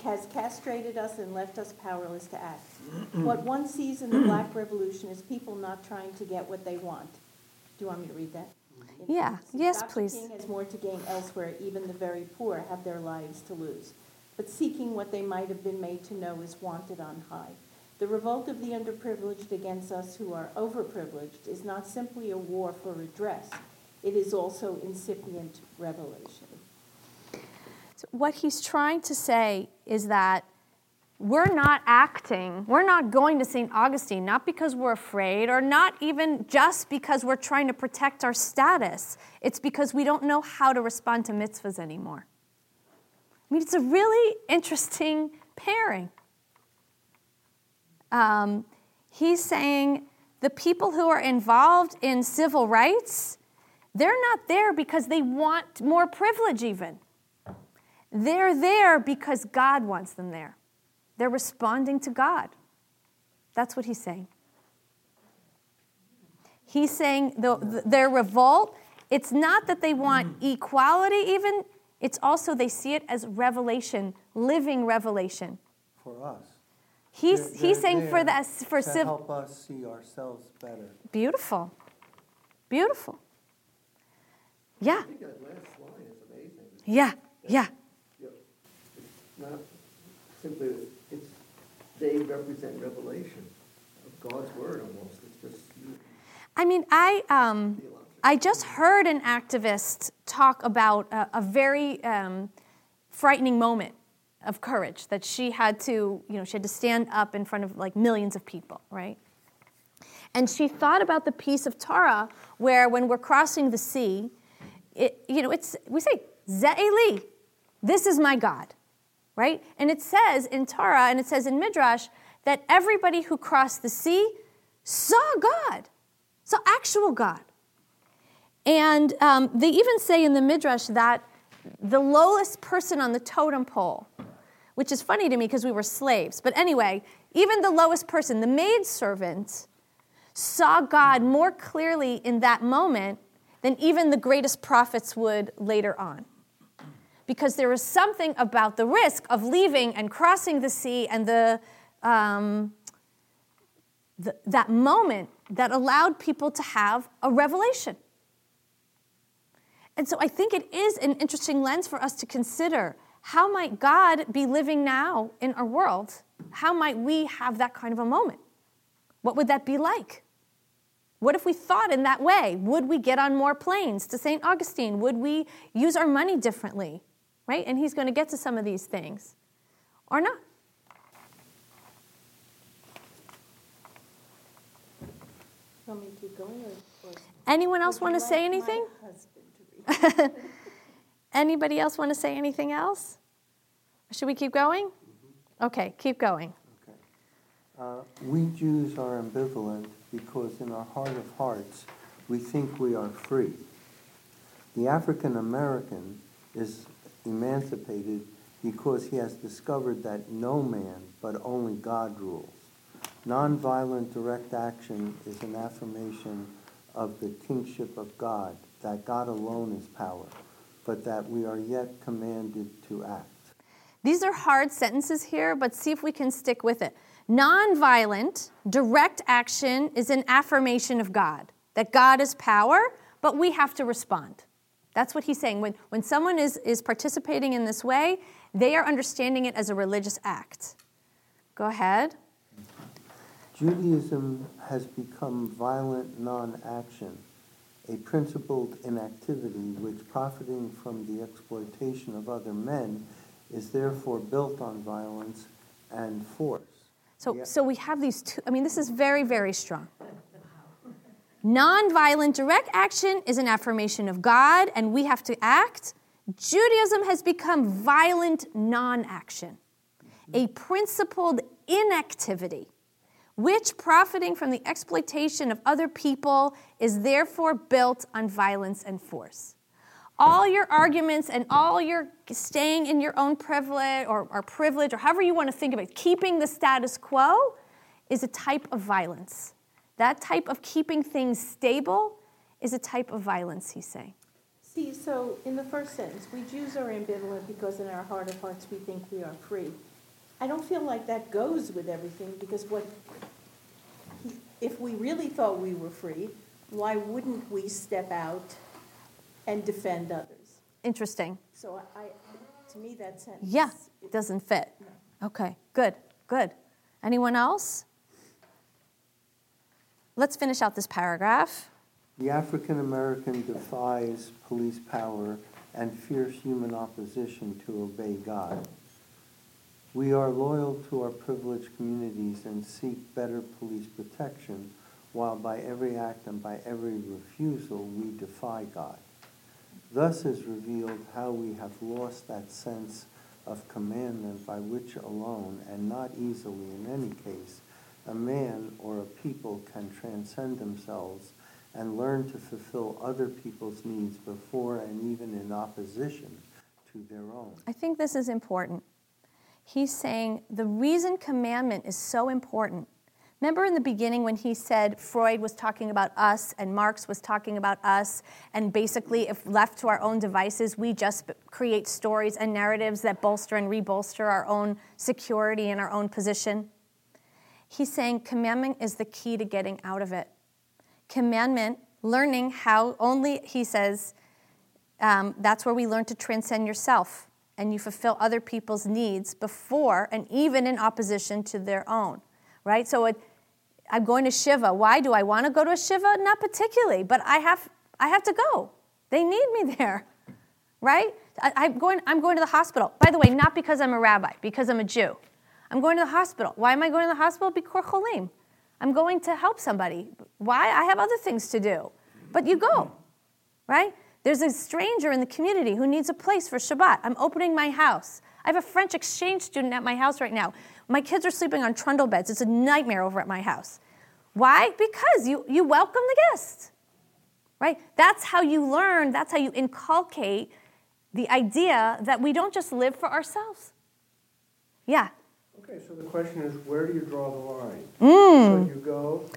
has castrated us and left us powerless to act. what one sees in the Black Revolution is people not trying to get what they want. Do you want me to read that? Yeah, yes, Dr. please. King has more to gain elsewhere. Even the very poor have their lives to lose. But seeking what they might have been made to know is wanted on high. The revolt of the underprivileged against us who are overprivileged is not simply a war for redress. It is also incipient revelation. So what he's trying to say is that we're not acting, we're not going to St. Augustine, not because we're afraid or not even just because we're trying to protect our status. It's because we don't know how to respond to mitzvahs anymore. I mean, it's a really interesting pairing. Um, he's saying the people who are involved in civil rights, they're not there because they want more privilege, even. They're there because God wants them there. They're responding to God. That's what he's saying. He's saying the, the, their revolt, it's not that they want equality, even, it's also they see it as revelation, living revelation. For us. He's, They're- he's they're saying for, the, for To civil. help us see ourselves better. Beautiful. Beautiful. Yeah. I think that last line is amazing. Yeah. Yeah. Not simply, they represent revelation of God's word almost. It's just, I mean, I, um, I just heard an activist talk about a, a very um, frightening moment of courage that she had to, you know, she had to stand up in front of like millions of people, right? And she thought about the piece of Torah where when we're crossing the sea, it, you know, it's, we say, Zeh Eli, this is my God, right? And it says in Torah and it says in Midrash that everybody who crossed the sea saw God, saw actual God. And um, they even say in the Midrash that the lowest person on the totem pole, which is funny to me because we were slaves, but anyway, even the lowest person, the maidservant, saw God more clearly in that moment than even the greatest prophets would later on. Because there was something about the risk of leaving and crossing the sea and the, um, the, that moment that allowed people to have a revelation. And so I think it is an interesting lens for us to consider. How might God be living now in our world? How might we have that kind of a moment? What would that be like? What if we thought in that way? Would we get on more planes to St. Augustine? Would we use our money differently? Right? And he's going to get to some of these things. Or not. Want me to keep going or? or- Anyone else want to say like my anything? husband to? Anybody else want to say anything else? Should we keep going? Okay, keep going. Uh, We Jews are ambivalent because in our heart of hearts, we think we are free. The African American is emancipated because he has discovered that no man, but only God rules. Nonviolent direct action is an affirmation of the kingship of God, that God alone is power, but that we are yet commanded to act. These are hard sentences here, but see if we can stick with it. Nonviolent, direct action is an affirmation of God, that God is power, but we have to respond. That's what he's saying. When, when someone is, is participating in this way, they are understanding it as a religious act. Go ahead. Judaism has become violent non action, a principled inactivity which, profiting from the exploitation of other men, is therefore built on violence and force. So, so we have these two. I mean, this is very, very strong. Nonviolent direct action is an affirmation of God, and we have to act. Judaism has become violent non action, a principled inactivity, which, profiting from the exploitation of other people, is therefore built on violence and force. All your arguments and all your staying in your own privilege or, or privilege, or however you want to think of it, keeping the status quo is a type of violence. That type of keeping things stable is a type of violence, he's saying. See, so in the first sentence, we Jews are ambivalent because in our heart of hearts we think we are free. I don't feel like that goes with everything because what, if we really thought we were free, why wouldn't we step out and defend others? Interesting. So I, I- to me, that sentence. Yeah, it doesn't fit. Okay, good, good. Anyone else? Let's finish out this paragraph. The African American defies police power and fierce human opposition to obey God. We are loyal to our privileged communities and seek better police protection, while by every act and by every refusal we defy God. Thus is revealed how we have lost that sense of commandment by which alone, and not easily in any case, a man or a people can transcend themselves and learn to fulfill other people's needs before and even in opposition to their own. I think this is important. He's saying the reason commandment is so important. Remember in the beginning when he said Freud was talking about us and Marx was talking about us, and basically, if left to our own devices, we just create stories and narratives that bolster and rebolster our own security and our own position? He's saying commandment is the key to getting out of it. Commandment, learning how only, he says, um, that's where we learn to transcend yourself and you fulfill other people's needs before and even in opposition to their own, right? So it, I'm going to Shiva. Why do I want to go to a Shiva? Not particularly, but I have, I have to go. They need me there, right? I, am going, I'm going to the hospital. By the way, not because I'm a rabbi, because I'm a Jew. I'm going to the hospital. Why am I going to the hospital? Bikur cholim. I'm going to help somebody. Why? I have other things to do. But you go, right? There's a stranger in the community who needs a place for Shabbat. I'm opening my house. I have a French exchange student at my house right now. My kids are sleeping on trundle beds. It's a nightmare over at my house. Why? Because you, you welcome the guest, right? That's how you learn, that's how you inculcate the idea that we don't just live for ourselves. Yeah. Okay, so the question is, where do you draw the line? Mm. So you go,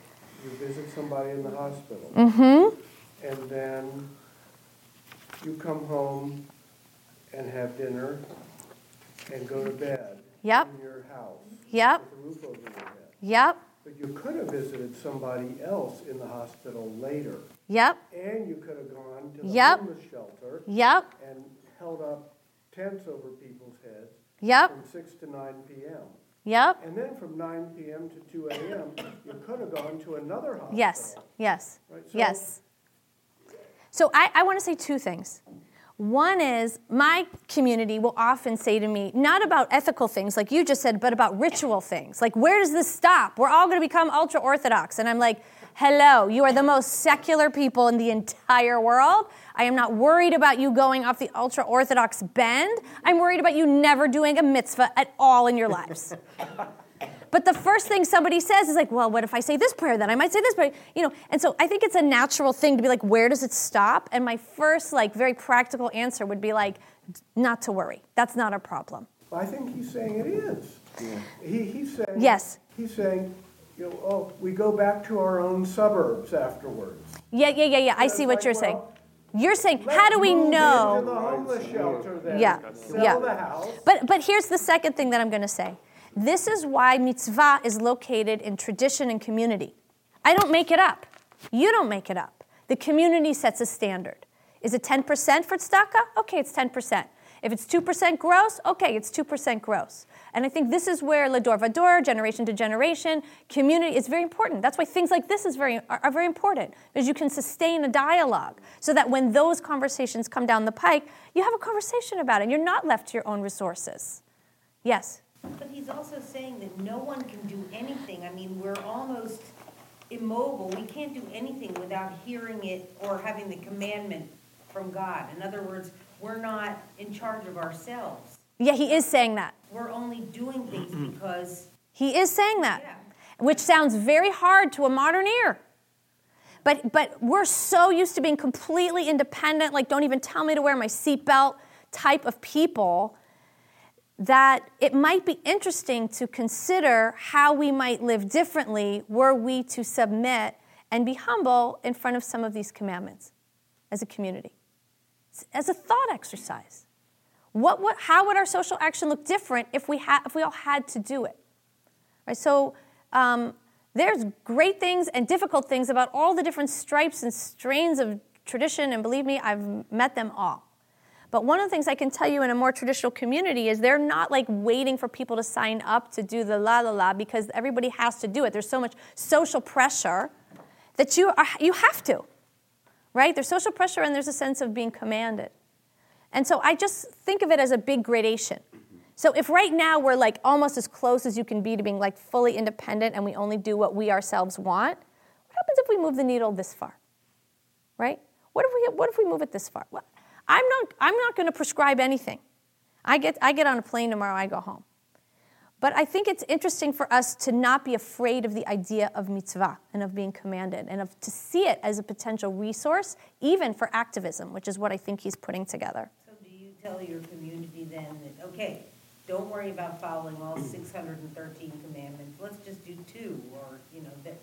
you visit somebody in the hospital, mm-hmm. and then you come home and have dinner and go to bed yep. in your house yep. with a roof over your head. Yep. But you could have visited somebody else in the hospital later. Yep. And you could have gone to the yep. homeless shelter. Yep. And held up tents over people's heads. Yep. From 6 to 9 p.m. Yep. And then from 9 p.m. to 2 a.m., you could have gone to another hospital. Yes, yes, right? so yes. So I, I want to say two things. One is my community will often say to me, not about ethical things like you just said, but about ritual things. Like, where does this stop? We're all going to become ultra Orthodox. And I'm like, hello, you are the most secular people in the entire world. I am not worried about you going off the ultra Orthodox bend. I'm worried about you never doing a mitzvah at all in your lives. But the first thing somebody says is like, well, what if I say this prayer? Then I might say this prayer, you know. And so I think it's a natural thing to be like, where does it stop? And my first, like, very practical answer would be like, not to worry. That's not a problem. I think he's saying it is. Yeah. He, he's saying. Yes. He's saying, you know, oh, we go back to our own suburbs afterwards. Yeah, yeah, yeah, yeah. I see what like, you're well, saying. You're saying, how do we know? Into the homeless shelter then. Yeah, Sell yeah. the house. But but here's the second thing that I'm going to say. This is why mitzvah is located in tradition and community. I don't make it up. You don't make it up. The community sets a standard. Is it 10% for tzedakah? Okay, it's 10%. If it's 2% gross, okay, it's 2% gross. And I think this is where Lador Vador, generation to generation, community is very important. That's why things like this is very, are, are very important, because you can sustain a dialogue so that when those conversations come down the pike, you have a conversation about it and you're not left to your own resources. Yes? But he's also saying that no one can do anything. I mean, we're almost immobile. We can't do anything without hearing it or having the commandment from God. In other words, we're not in charge of ourselves. Yeah, he is saying that. We're only doing things mm-hmm. because. He is saying that, Yeah. which sounds very hard to a modern ear. But, but we're so used to being completely independent, like, don't even tell me to wear my seatbelt type of people, that it might be interesting to consider how we might live differently were we to submit and be humble in front of some of these commandments as a community, as a thought exercise. What, what, how would our social action look different if we, ha- if we all had to do it? Right, so um, there's great things and difficult things about all the different stripes and strains of tradition, and believe me, I've met them all. But one of the things I can tell you in a more traditional community is they're not like waiting for people to sign up to do the la la la because everybody has to do it. There's so much social pressure that you, are, you have to, right? There's social pressure and there's a sense of being commanded. And so I just think of it as a big gradation. So if right now we're like almost as close as you can be to being like fully independent and we only do what we ourselves want, what happens if we move the needle this far? Right? What if we what if we move it this far? Well, I'm not I'm not going to prescribe anything. I get I get on a plane tomorrow, I go home. But I think it's interesting for us to not be afraid of the idea of mitzvah and of being commanded and of to see it as a potential resource even for activism, which is what I think he's putting together. So do you tell your community then that, okay, don't worry about following all six hundred and thirteen commandments, let's just do two, or, you know, that,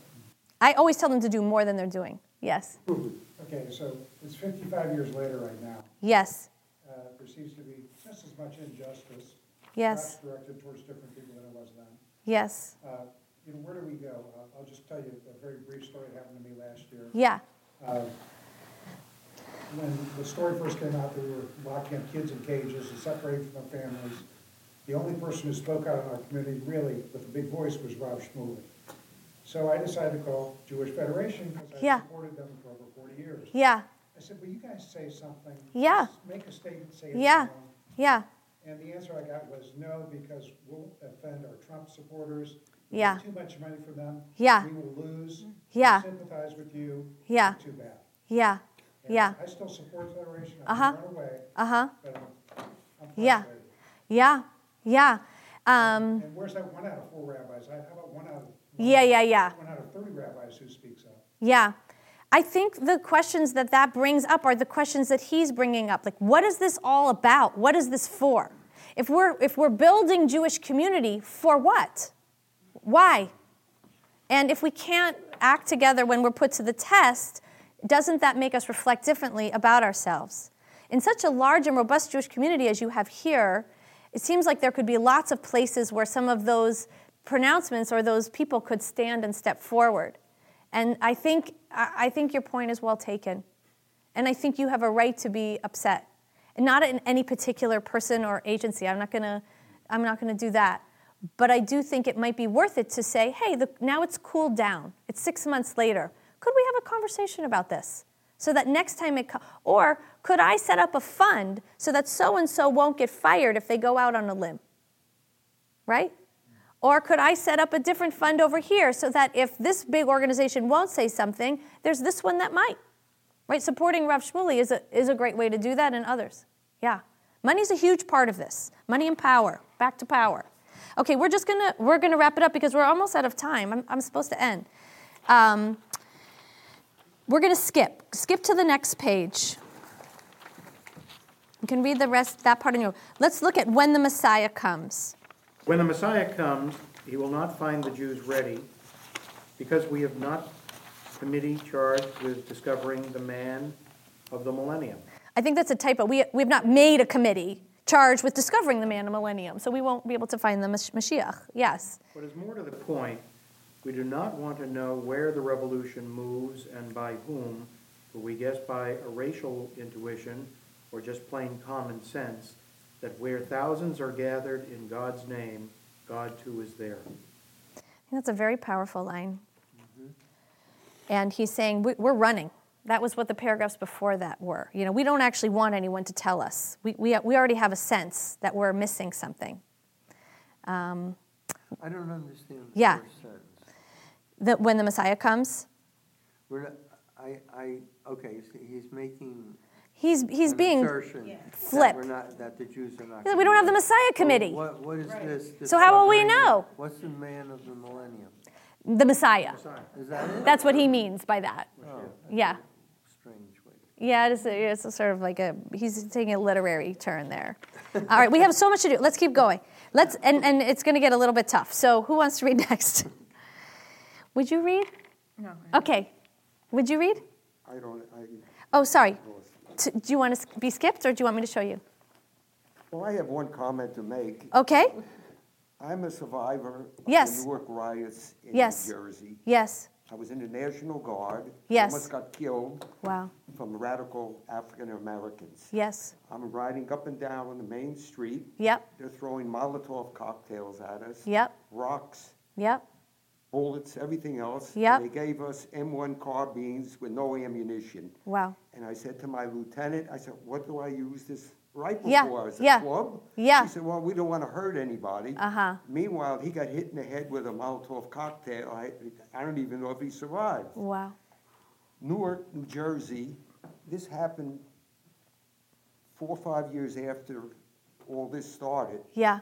I always tell them to do more than they're doing. Yes. Okay, so it's fifty-five years later right now. Yes. Uh, There seems to be just as much injustice. Yes. Directed towards different people than it was then. Yes. Uh, You know, where do we go? Uh, I'll just tell you a very brief story that happened to me last year. Yeah. Uh, When the story first came out, that they were locking up kids in cages and separating from their families. The only person who spoke out in our community really with a big voice was Rav Shmuly. So I decided to call Jewish Federation because I Yeah. supported them for over forty years. Yeah. I said, will you guys say something? Yeah. Just Make a statement, say it's Yeah. wrong. Yeah. And the answer I got was no, because we'll offend our Trump supporters. Yeah. Too much money from them. Yeah. We will lose. Yeah. We Sympathize with you. Yeah. Too bad. Yeah. And Yeah. I still support Federation. I can run away. Uh-huh. But I'm, I'm Yeah. Yeah. Yeah. Um, And where's that one out of four rabbis? How about one out of? Yeah, yeah, yeah. One out of thirty rabbis who speaks up? Yeah. I think the questions that that brings up are the questions that he's bringing up. Like, what is this all about? What is this for? If we're, if we're building Jewish community, for what? Why? And if we can't act together when we're put to the test, doesn't that make us reflect differently about ourselves? In such a large and robust Jewish community as you have here, it seems like there could be lots of places where some of those pronouncements or those people could stand and step forward. And I think, I think your point is well taken. And I think you have a right to be upset. And not in any particular person or agency. I'm not gonna, I'm not gonna do that. But I do think it might be worth it to say, hey, the, now it's cooled down. It's six months later. Could we have a conversation about this? So that next time it, or could I set up a fund so that so and so won't get fired if they go out on a limb? Right? Or could I set up a different fund over here so that if this big organization won't say something, there's this one that might? Right? Supporting Rav Shmuly is a, is a great way to do that and others. Yeah. Money's a huge part of this. Money and power. Back to power. Okay, we're just gonna we're gonna wrap it up because we're almost out of time. I'm, I'm supposed to end. Um, we're gonna skip. Skip to the next page. You can read the rest that part in your. Let's look at when the Messiah comes. When the Messiah comes, he will not find the Jews ready, because we have not committee charged with discovering the man of the millennium. I think that's a typo. We, we have not made a committee charged with discovering the man of millennium, so we won't be able to find the Mas- Mashiach. Yes. What is more to the point, we do not want to know where the revolution moves and by whom, for we guess by a racial intuition or just plain common sense that where thousands are gathered in God's name, God too is there. I think that's a very powerful line. And he's saying, "We- We're running. That was what the paragraphs before that were. You know, we don't actually want anyone to tell us. We, we, we already have a sense that we're missing something. Um, I don't understand the Yeah. first sentence. that when the Messiah comes, We're not, I, I, okay, he's making he's, he's an being assertion that we're not, that the Jews are not. Yeah, we don't have the Messiah committee. Well, What, what is this? So how will we know? What's the man of the millennium? The Messiah. Is that it? That's what he means by that. Oh, Yeah. strange way. Yeah, it is, it's a sort of like a, he's taking a literary turn there. All right, we have so much to do. Let's keep going. Let's, and, and it's going to get a little bit tough. So who wants to read next? Would you read? No. Okay. Would you read? I don't, I, Oh, sorry. T- do you want to be skipped or do you want me to show you? well, I have one comment to make. Okay. I'm a survivor of Yes. the Newark riots in Yes. New Jersey. Yes. I was in the National Guard. Yes. Almost got killed Wow. from radical African Americans. Yes. I'm riding up and down on the main street. Yep. They're throwing Molotov cocktails at us. Yep. Rocks, Yep. Bullets, everything else. Yep. They gave us M1 carbines with no ammunition. Wow. And I said to my lieutenant, I said, what do I use this right Yeah, before us, yeah, club. yeah. He said, well, we don't want to hurt anybody. Uh-huh. Meanwhile, he got hit in the head with a Molotov cocktail. I, I don't even know if he survived. Wow. Newark, New Jersey, this happened four or five years after all this started. Yeah.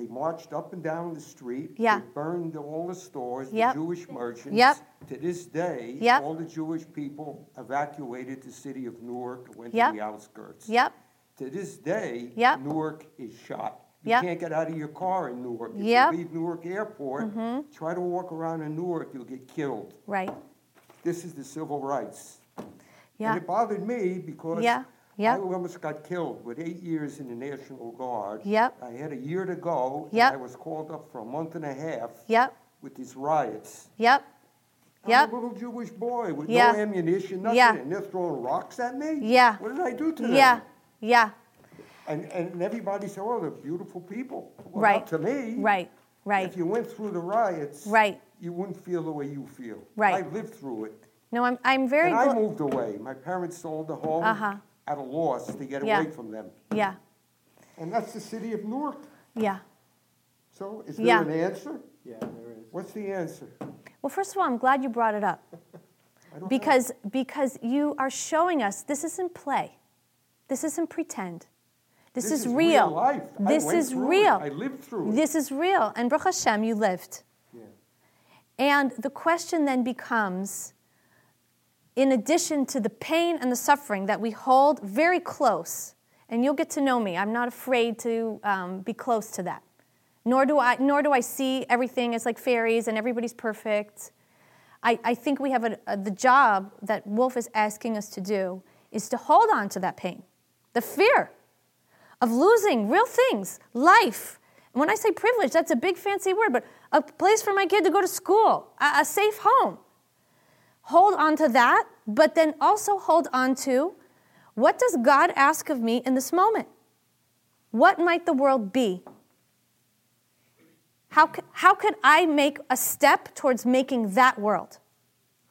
They marched up and down the street. Yeah. They burned all the stores, Yep. the Jewish merchants. Yep. To this day, Yep. all the Jewish people evacuated the city of Newark, went Yep. to the outskirts. Yep. To this day, Yep. Newark is shot. You Yep. can't get out of your car in Newark. If Yep. you leave Newark Airport, mm-hmm. try to walk around in Newark, you'll get killed. Right. This is the civil rights. Yeah. And it bothered me because Yeah, yeah. I almost got killed with eight years in the National Guard. Yep. I had a year to go. Yep. I was called up for a month and a half Yep. with these riots. Yep. Yep. I'm a little Jewish boy with Yeah. no ammunition, nothing, Yeah. and they're throwing rocks at me? Yeah. What did I do to them? Yeah. Yeah. And, and everybody said, oh, they're beautiful people. Well, Right. To me. Right. Right. If you went through the riots, Right. you wouldn't feel the way you feel. Right. I lived through it. No, I'm, I'm very and I gl- moved away. My parents sold the home Uh-huh. At a loss to get Yeah. away from them. Yeah. And that's the city of Newark. Yeah. So is there Yeah. an answer? Yeah, there is. What's the answer? Well, first of all, I'm glad you brought it up. Because, because you are showing us this isn't play. This isn't pretend. This, This is, is real. real life. I This went is through it. real. I lived through it. This is real. And Baruch Hashem, you lived. Yeah. And the question then becomes in addition to the pain and the suffering that we hold very close, and you'll get to know me, I'm not afraid to um, be close to that. Nor do, I, nor do I see everything as like fairies and everybody's perfect. I, I think we have a, a, the job that Wolf is asking us to do is to hold on to that pain, the fear of losing real things, life. When I say privilege, that's a big fancy word, but a place for my kid to go to school, a, a safe home. Hold on to that, but then also hold on to what does God ask of me in this moment? What might the world be? How, how could I make a step towards making that world?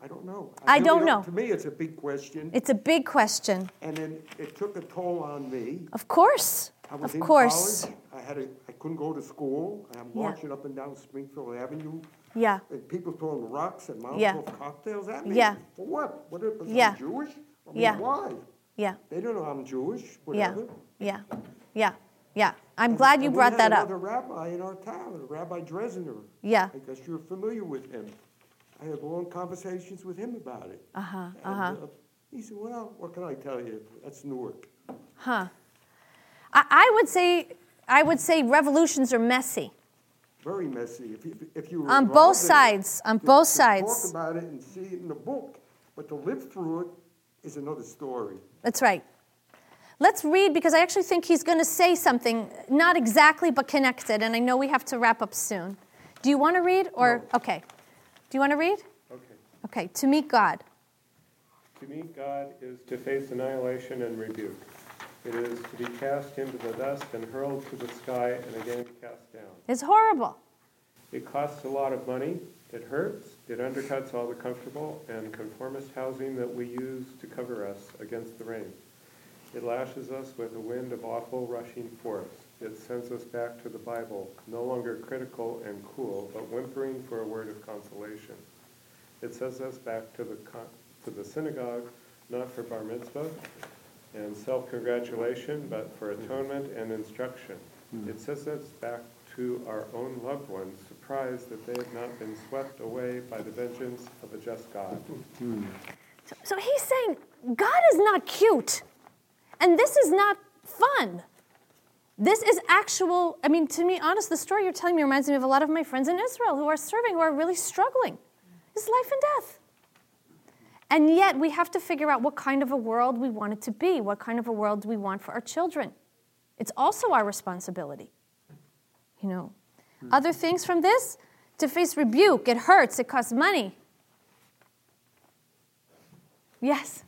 I don't know. I really don't know. To me, it's a big question. It's a big question. And then it took a toll on me. Of course. I was Of in course. college. I had a, I couldn't go to school. I'm Yeah. marching up and down Springfield Avenue. Yeah. And people throwing rocks and Molotov Yeah. cocktails at me. Yeah. For what? What if I'm Yeah. Jewish? I mean, Yeah. why? Yeah. They don't know I'm Jewish. Yeah. Whatever. Yeah. Yeah. Yeah. I'm And- glad you we brought had that up. Another rabbi in our town, Rabbi Dresner. Yeah. I guess you're familiar with him. I had long conversations with him about it. Uh huh. And, Uh huh. uh, He said, well, what can I tell you? That's Newark. Huh. I, I would say I would say revolutions are messy. Very messy. If you, if you were On involved both in sides, on to- both to sides. Talk about it and see it in the book, but to live through it is another story. That's right. Let's read because I actually think he's going to say something, not exactly but connected, and I know we have to wrap up soon. Do you want to read or okay? Do you want to read? Okay. Okay. To meet God. To meet God is to face annihilation and rebuke. It is to be cast into the dust and hurled to the sky and again cast down. It's horrible. It costs a lot of money. It hurts. It undercuts all the comfortable and conformist housing that we use to cover us against the rain. It lashes us with a wind of awful rushing force. It sends us back to the Bible, no longer critical and cool, but whimpering for a word of consolation. It sends us back to the, con- to the synagogue, not for bar mitzvah and self-congratulation, but for mm-hmm. atonement and instruction. Mm-hmm. It sends us back to our own loved ones, surprised that they have not been swept away by the vengeance of a just God. Mm-hmm. So, so he's saying God is not cute, and this is not fun. This is actual. I mean, to me, honest, the story you're telling me reminds me of a lot of my friends in Israel who are serving, who are really struggling. It's life and death. And yet, we have to figure out what kind of a world we want it to be. What kind of a world do we want for our children? It's also our responsibility. You know, hmm. other things from this to face rebuke. It hurts. It costs money. Yes.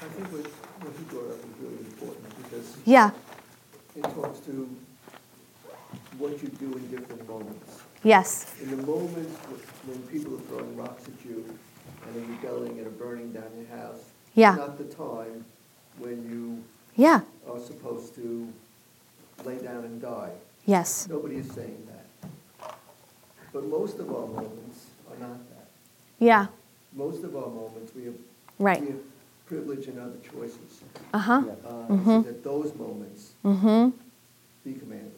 I think what, what he brought up is really important because Yeah. it talks to what you do in different moments. Yes. In the moments when people are throwing rocks at you and are rebelling and are burning down your house, Yeah. not the time when you Yeah. are supposed to lay down and die. Yes. Nobody is saying that. But most of our moments are not that. Yeah. Most of our moments, we have, Right. we have privilege and other choices. Uh-huh. Uh, So Mhm. that those moments Mm-hmm. be commanded.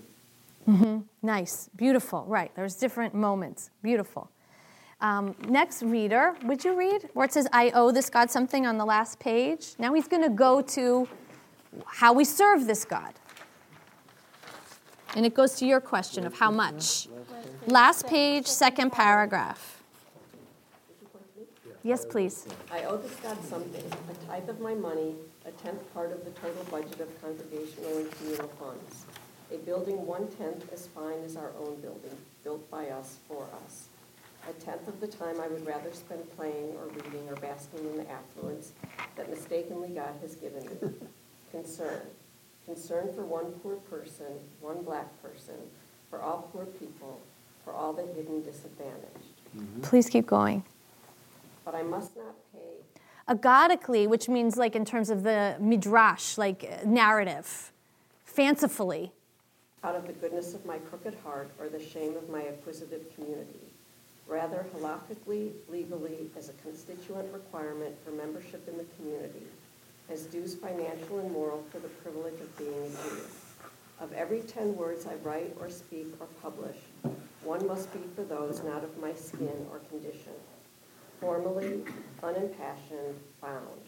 Mm-hmm. Nice. Beautiful. Right. There's different moments. Beautiful. Um, next reader, would you read where it says, I owe this God something on the last page? Now he's going to go to how we serve this God. And it goes to your question of how much. Last page, second paragraph. Yes, please. I owe this God something, a tithe of my money, a tenth part of the total budget of congregational and communal funds. A building one-tenth as fine as our own building, built by us for us. A tenth of the time I would rather spend playing or reading or basking in the affluence that mistakenly God has given me. Concern. Concern for one poor person, one black person, for all poor people, for all the hidden disadvantaged. Mm-hmm. Please keep going. But I must not pay Aggadically, which means like in terms of the midrash, like narrative, fancifully. Out of the goodness of my crooked heart or the shame of my acquisitive community. Rather, halakhically, legally, as a constituent requirement for membership in the community, as dues financial and moral for the privilege of being a Jew. Of every ten words I write or speak or publish, one must be for those not of my skin or condition. Formally, unimpassioned, bound.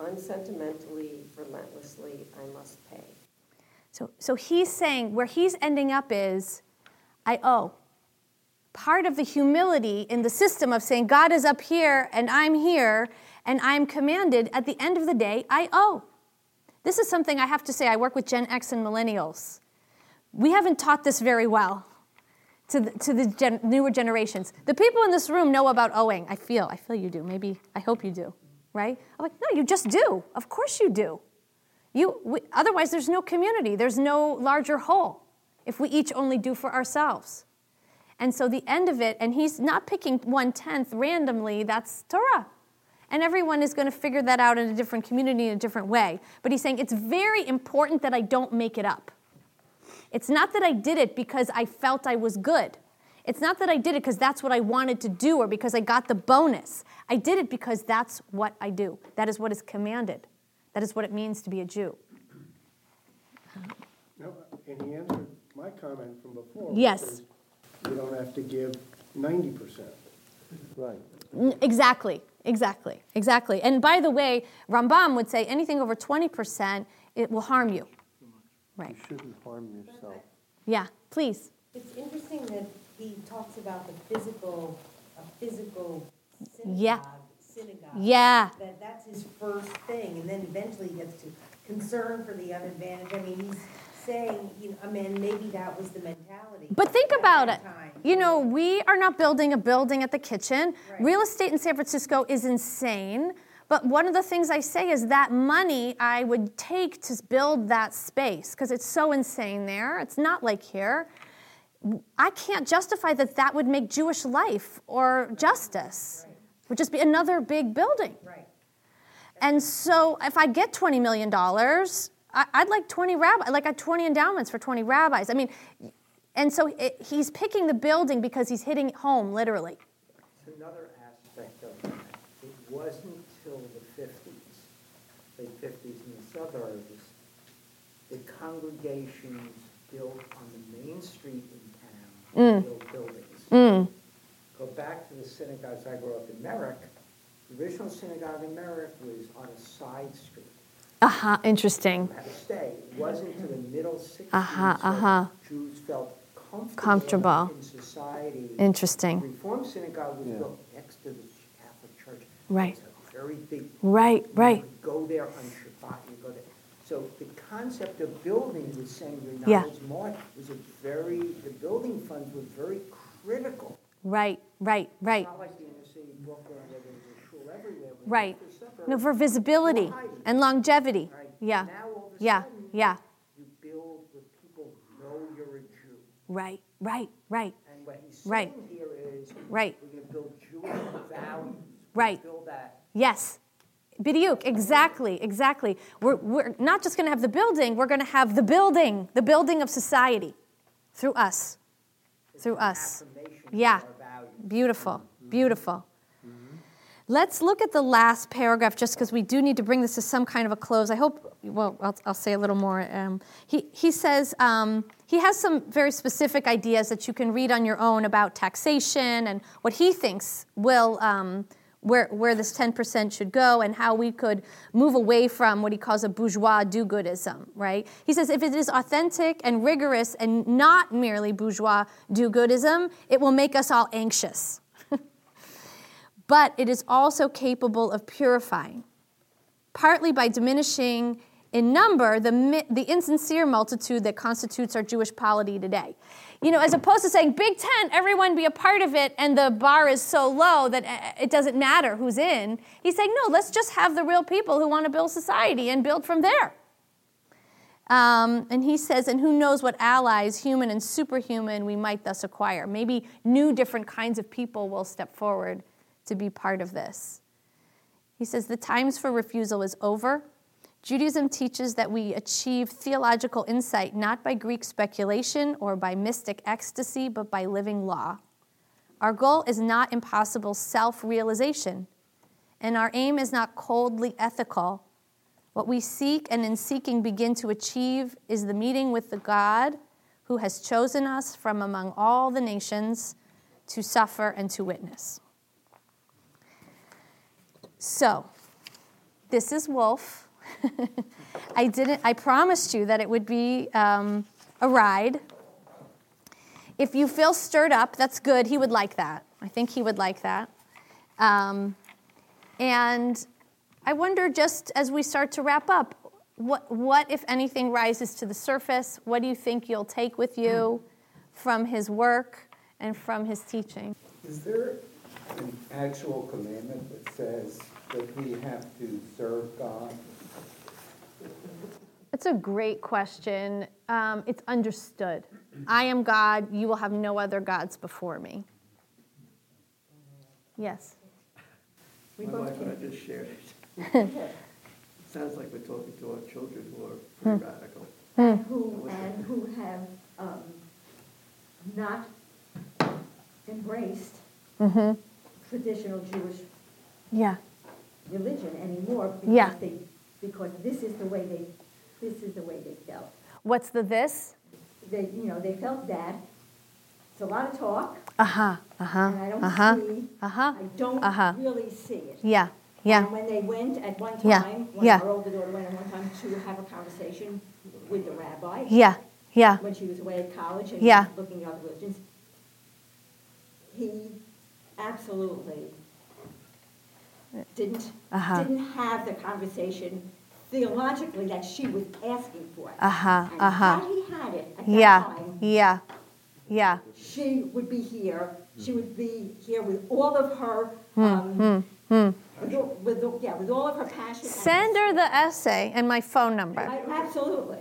Unsentimentally, relentlessly, I must pay. So, so he's saying where he's ending up is, I owe. Part of the humility in the system of saying God is up here and I'm here and I'm commanded, at the end of the day, I owe. This is something I have to say, I work with Gen X and millennials. We haven't taught this very well to the, to the gen, newer generations. The people in this room know about owing. I feel, I feel you do. Maybe, I hope you do, right? I'm like, no, you just do. Of course you do. You, we, otherwise, there's no community, there's no larger whole if we each only do for ourselves. And so the end of it, and he's not picking one tenth randomly, that's Torah. And everyone is going to figure that out in a different community in a different way. But he's saying it's very important that I don't make it up. It's not that I did it because I felt I was good. It's not that I did it because that's what I wanted to do or because I got the bonus. I did it because that's what I do. That is what is commanded. That is what it means to be a Jew. No, and he answered my comment from before. Yes. You don't have to give ninety percent. Right. Exactly, exactly, exactly. And by the way, Rambam would say anything over 20%, it will harm you. Right. You shouldn't harm yourself. Yeah, please. It's interesting that he talks about the physical, a physical Yeah. Synagogue. Yeah. That that's his first thing, and then eventually he gets to concern for the unadvantaged. I mean, he's saying, you know, I mean, maybe that was the mentality. But think about it. time. You know, we are not building a building at the kitchen. Right. Real estate in San Francisco is insane. But one of the things I say is that money I would take to build that space, because it's so insane there. It's not like here. I can't justify that that would make Jewish life or justice. It would just be another big building. Right. And so if I get $20 million, I- I'd like 20 rabbis, like I 20 endowments for 20 rabbis. I mean, and so it, he's picking the building because he's hitting home, literally. It's another aspect of that. It wasn't until the fifties, late fifties in the suburbs, that congregations built on the main street in town, Mm. built buildings. Mm. Go back to the synagogues I grew up in Merrick. The original synagogue in Merrick was on a side street. Uh-huh, interesting. Had to stay. It wasn't until the middle sixties Uh-huh, uh-huh. Jews felt comfortable Comfortable. in society. Interesting. Reform synagogue was Yeah. built next to the Catholic Church. Right. It's a very big. Right, you right. would Go there on Shabbat, you go there. So the concept of building was saying you're Yeah. as much, was a very, the building funds were very critical. Right, right, right, like city Brooklyn where there's a shul everywhere. but right. No, for visibility and longevity. Right. Yeah, Now all of a yeah, sudden, yeah. You build where people know you're a Jew. Right, right, right, And what he's Right. here is, Right. we're gonna build Jewish values. Right. Build that. yes. Bidiuk, exactly, exactly. We're, we're not just going to have the building, we're going to have the building, the building of society through us. Through us. Yeah. Beautiful, beautiful. Let's look at the last paragraph just because we do need to bring this to some kind of a close. I hope, well, I'll, I'll say a little more. Um, he, he says um, he has some very specific ideas that you can read on your own about taxation and what he thinks will. Um, where, where this 10% should go and how we could move away from what he calls a bourgeois do goodism, right? He says if it is authentic and rigorous and not merely bourgeois do goodism, it will make us all anxious but it is also capable of purifying, partly by diminishing in number the, the insincere multitude that constitutes our Jewish polity today. You know, as opposed to saying, Big Tent, everyone be a part of it, and the bar is so low that uh, it doesn't matter who's in. He's saying, no, let's just have the real people who want to build society and build from there. Um, and he says, and who knows what allies, human and superhuman, we might thus acquire. Maybe new different kinds of people will step forward to be part of this. He says the times for refusal is over. Judaism teaches that we achieve theological insight not by Greek speculation or by mystic ecstasy, but by living law. Our goal is not impossible self realization, and our aim is not coldly ethical. What we seek and in seeking begin to achieve is the meeting with the God who has chosen us from among all the nations to suffer and to witness. So, this is Wolf. I didn't. I promised you that it would be um, a ride. If you feel stirred up, that's good. He would like that. I think he would like that. Um, and I wonder, just as we start to wrap up, what, what, if anything, rises to the surface? What do you think you'll take with you from his work and from his teaching? Is there an actual commandment that says that we have to serve God? It's a great question. Um, it's understood. I am God, you will have no other gods before me. Yes? My wife and I just shared it. Sounds like we're talking to our children who are pretty Hmm. radical. And who, and who have um, not embraced Mm-hmm. traditional Jewish Yeah. religion anymore. Yeah. Because they, because this is the way they, this is the way they felt. What's the this? They, you know, they felt that it's a lot of talk, Uh huh. Uh huh. and I don't Uh huh. see, Uh huh. I don't Uh-huh. really see it. Yeah. Yeah. And when they went at one Yeah. time, when Yeah. our older daughter went at one time to have a conversation with the rabbi. Yeah. Yeah. When she was away at college and Yeah. looking at other religions. He absolutely didn't, Uh-huh. didn't have the conversation theologically that she was asking for. Uh-huh, uh-huh. had he had it at that Yeah. time, Yeah. Yeah. she would be here, she would be here with all of her, Hmm. um, Hmm. Hmm. with, all- with, yeah, with all of her passion. Send her the essay and my phone number. I- Absolutely.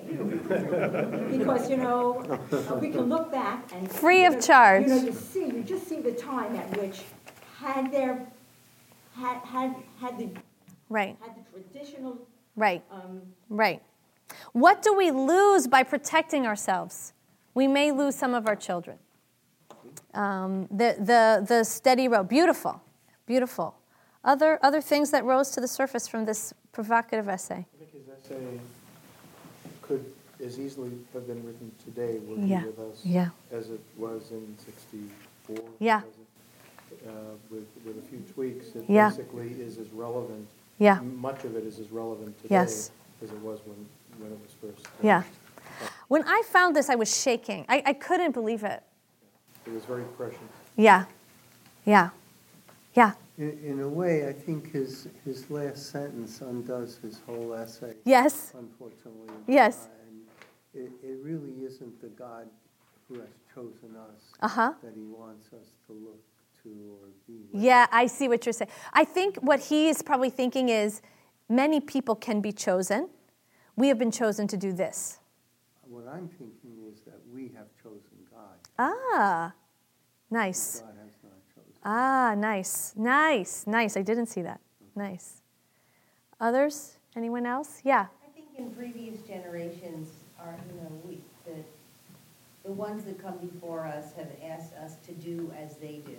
Because, you know, uh, we can look back and. Free of know, charge. You know, you see, you just see the time at which had there, had, had, had the, Right. had the traditional, Right. um, Right. What do we lose by protecting ourselves? We may lose some of our children. Um, the, the, the steady road, beautiful, beautiful. Other, other things that rose to the surface from this provocative essay. I think his essay could as easily have been written today were he Yeah, with us yeah. as it was in 64. Yeah. it, uh, With, with a few tweaks, it Yeah. basically is as relevant. Yeah. Much of it is as relevant today Yes. as it was when, when it was first. Yeah. When I found this, I was shaking. I, I couldn't believe it. It was very prescient. Yeah. Yeah. Yeah. In, in a way, I think his, his last sentence undoes his whole essay. Yes. Unfortunately. Yes. Uh, and it, it really isn't the God who has chosen us Uh-huh. that he wants us to look to or be. Yeah, I see what you're saying. I think what he is probably thinking is many people can be chosen. We have been chosen to do this. What I'm thinking is that we have chosen God. Ah, nice. God has not chosen. Ah, nice, nice, nice. I didn't see that. Nice. Others? Anyone else? Yeah. I think in previous generations are, you know, we, the, the ones that come before us have asked us to do as they do.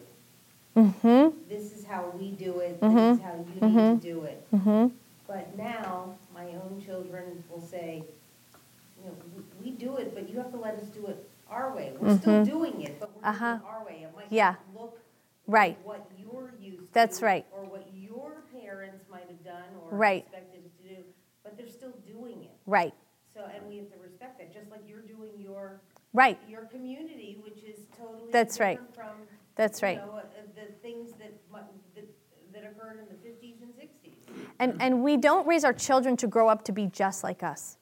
Mm-hmm. This is how we do it, this is how you need Mhm. to do it. Mm-hmm. But now, my own children will say, you know, we, we do it, but you have to let us do it our way. We're still Mhm. doing it, but we're Uh-huh. doing it our way. It might Yeah. look Right. like what you're used to. That's right. Or what your parents might have done or Right. expected to do, but they're still doing it. Right. So, and we have to respect that, just like you're doing your. Right. Your community, which is totally That's right. from. That's you right. know, the things that, that, that occurred in the fifties and sixties. And, and we don't raise our children to grow up to be just like us.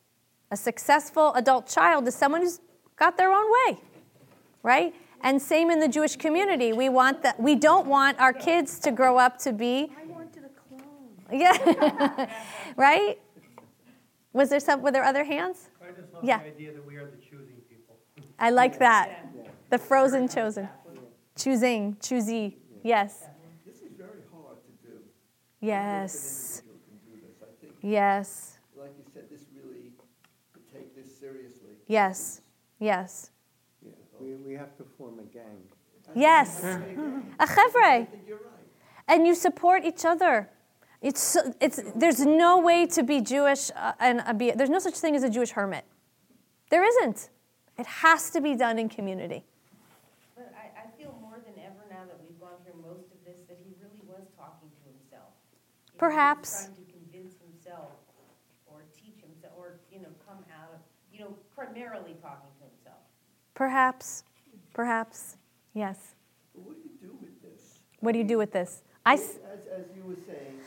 A successful adult child is someone who's got their own way, right? And same in the Jewish community. We want that. We don't want our kids to grow up to be. I wanted a clone. Yeah. right? Was there some? Were there other hands? I just love Yeah. the idea that we are the choosing people. I like that. The frozen chosen. Choosing, choosy. Yes. This is very hard to do. Yes. No individual can do this. I think, Yes. like you said, this really, to take this seriously. Yes. Yes. Yeah, we, we have to form a gang. Yes. A chevre. And you support each other. It's, so- it's, there's no way to be Jewish uh, and uh, be, there's no such thing as a Jewish hermit. There isn't. It has to be done in community. But I, I feel more than ever now that we've gone through most of this, that he really was talking to himself. You know, he Perhaps. Trying to convince himself or teach himself, or, you know, come out of, you know, primarily talking to himself. Perhaps. Perhaps. Yes. What do you do with this? What do you do with this? I, s- As, as you were saying,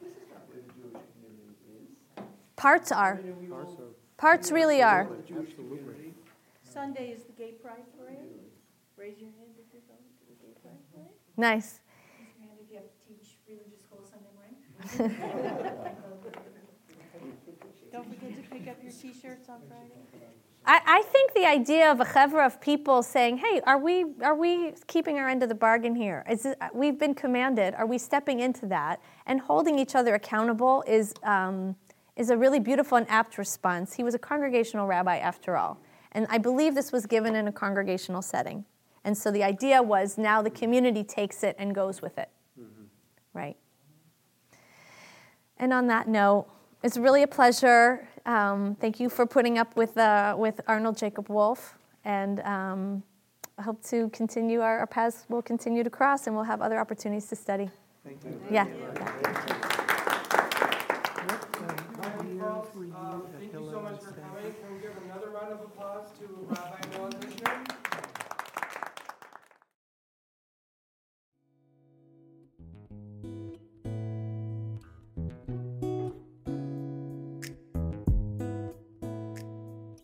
this is not where the Jewish community is. parts are. I mean, we all- Parts really are. the Jewish community. Sunday is the gay pride parade. Raise your hand if you're going to the gay pride parade. Nice. And if you have to teach religious school Sunday morning. Don't forget to pick up your t-shirts on Friday. I, I think the idea of a chevra of people saying, "Hey, are we are we keeping our end of the bargain here? Is it, we've been commanded? Are we stepping into that and holding each other accountable?" Is um, is a really beautiful and apt response. He was a congregational rabbi after all, and I believe this was given in a congregational setting. And so the idea was now the community takes it and goes with it, right? And on that note, it's really a pleasure. Um, thank you for putting up with, uh, with Arnold Jacob Wolf. And um, I hope to continue, our, our paths will continue to cross and we'll have other opportunities to study. Thank you. Yeah. Thank you so much for coming. Can we give another round of applause to Rabbi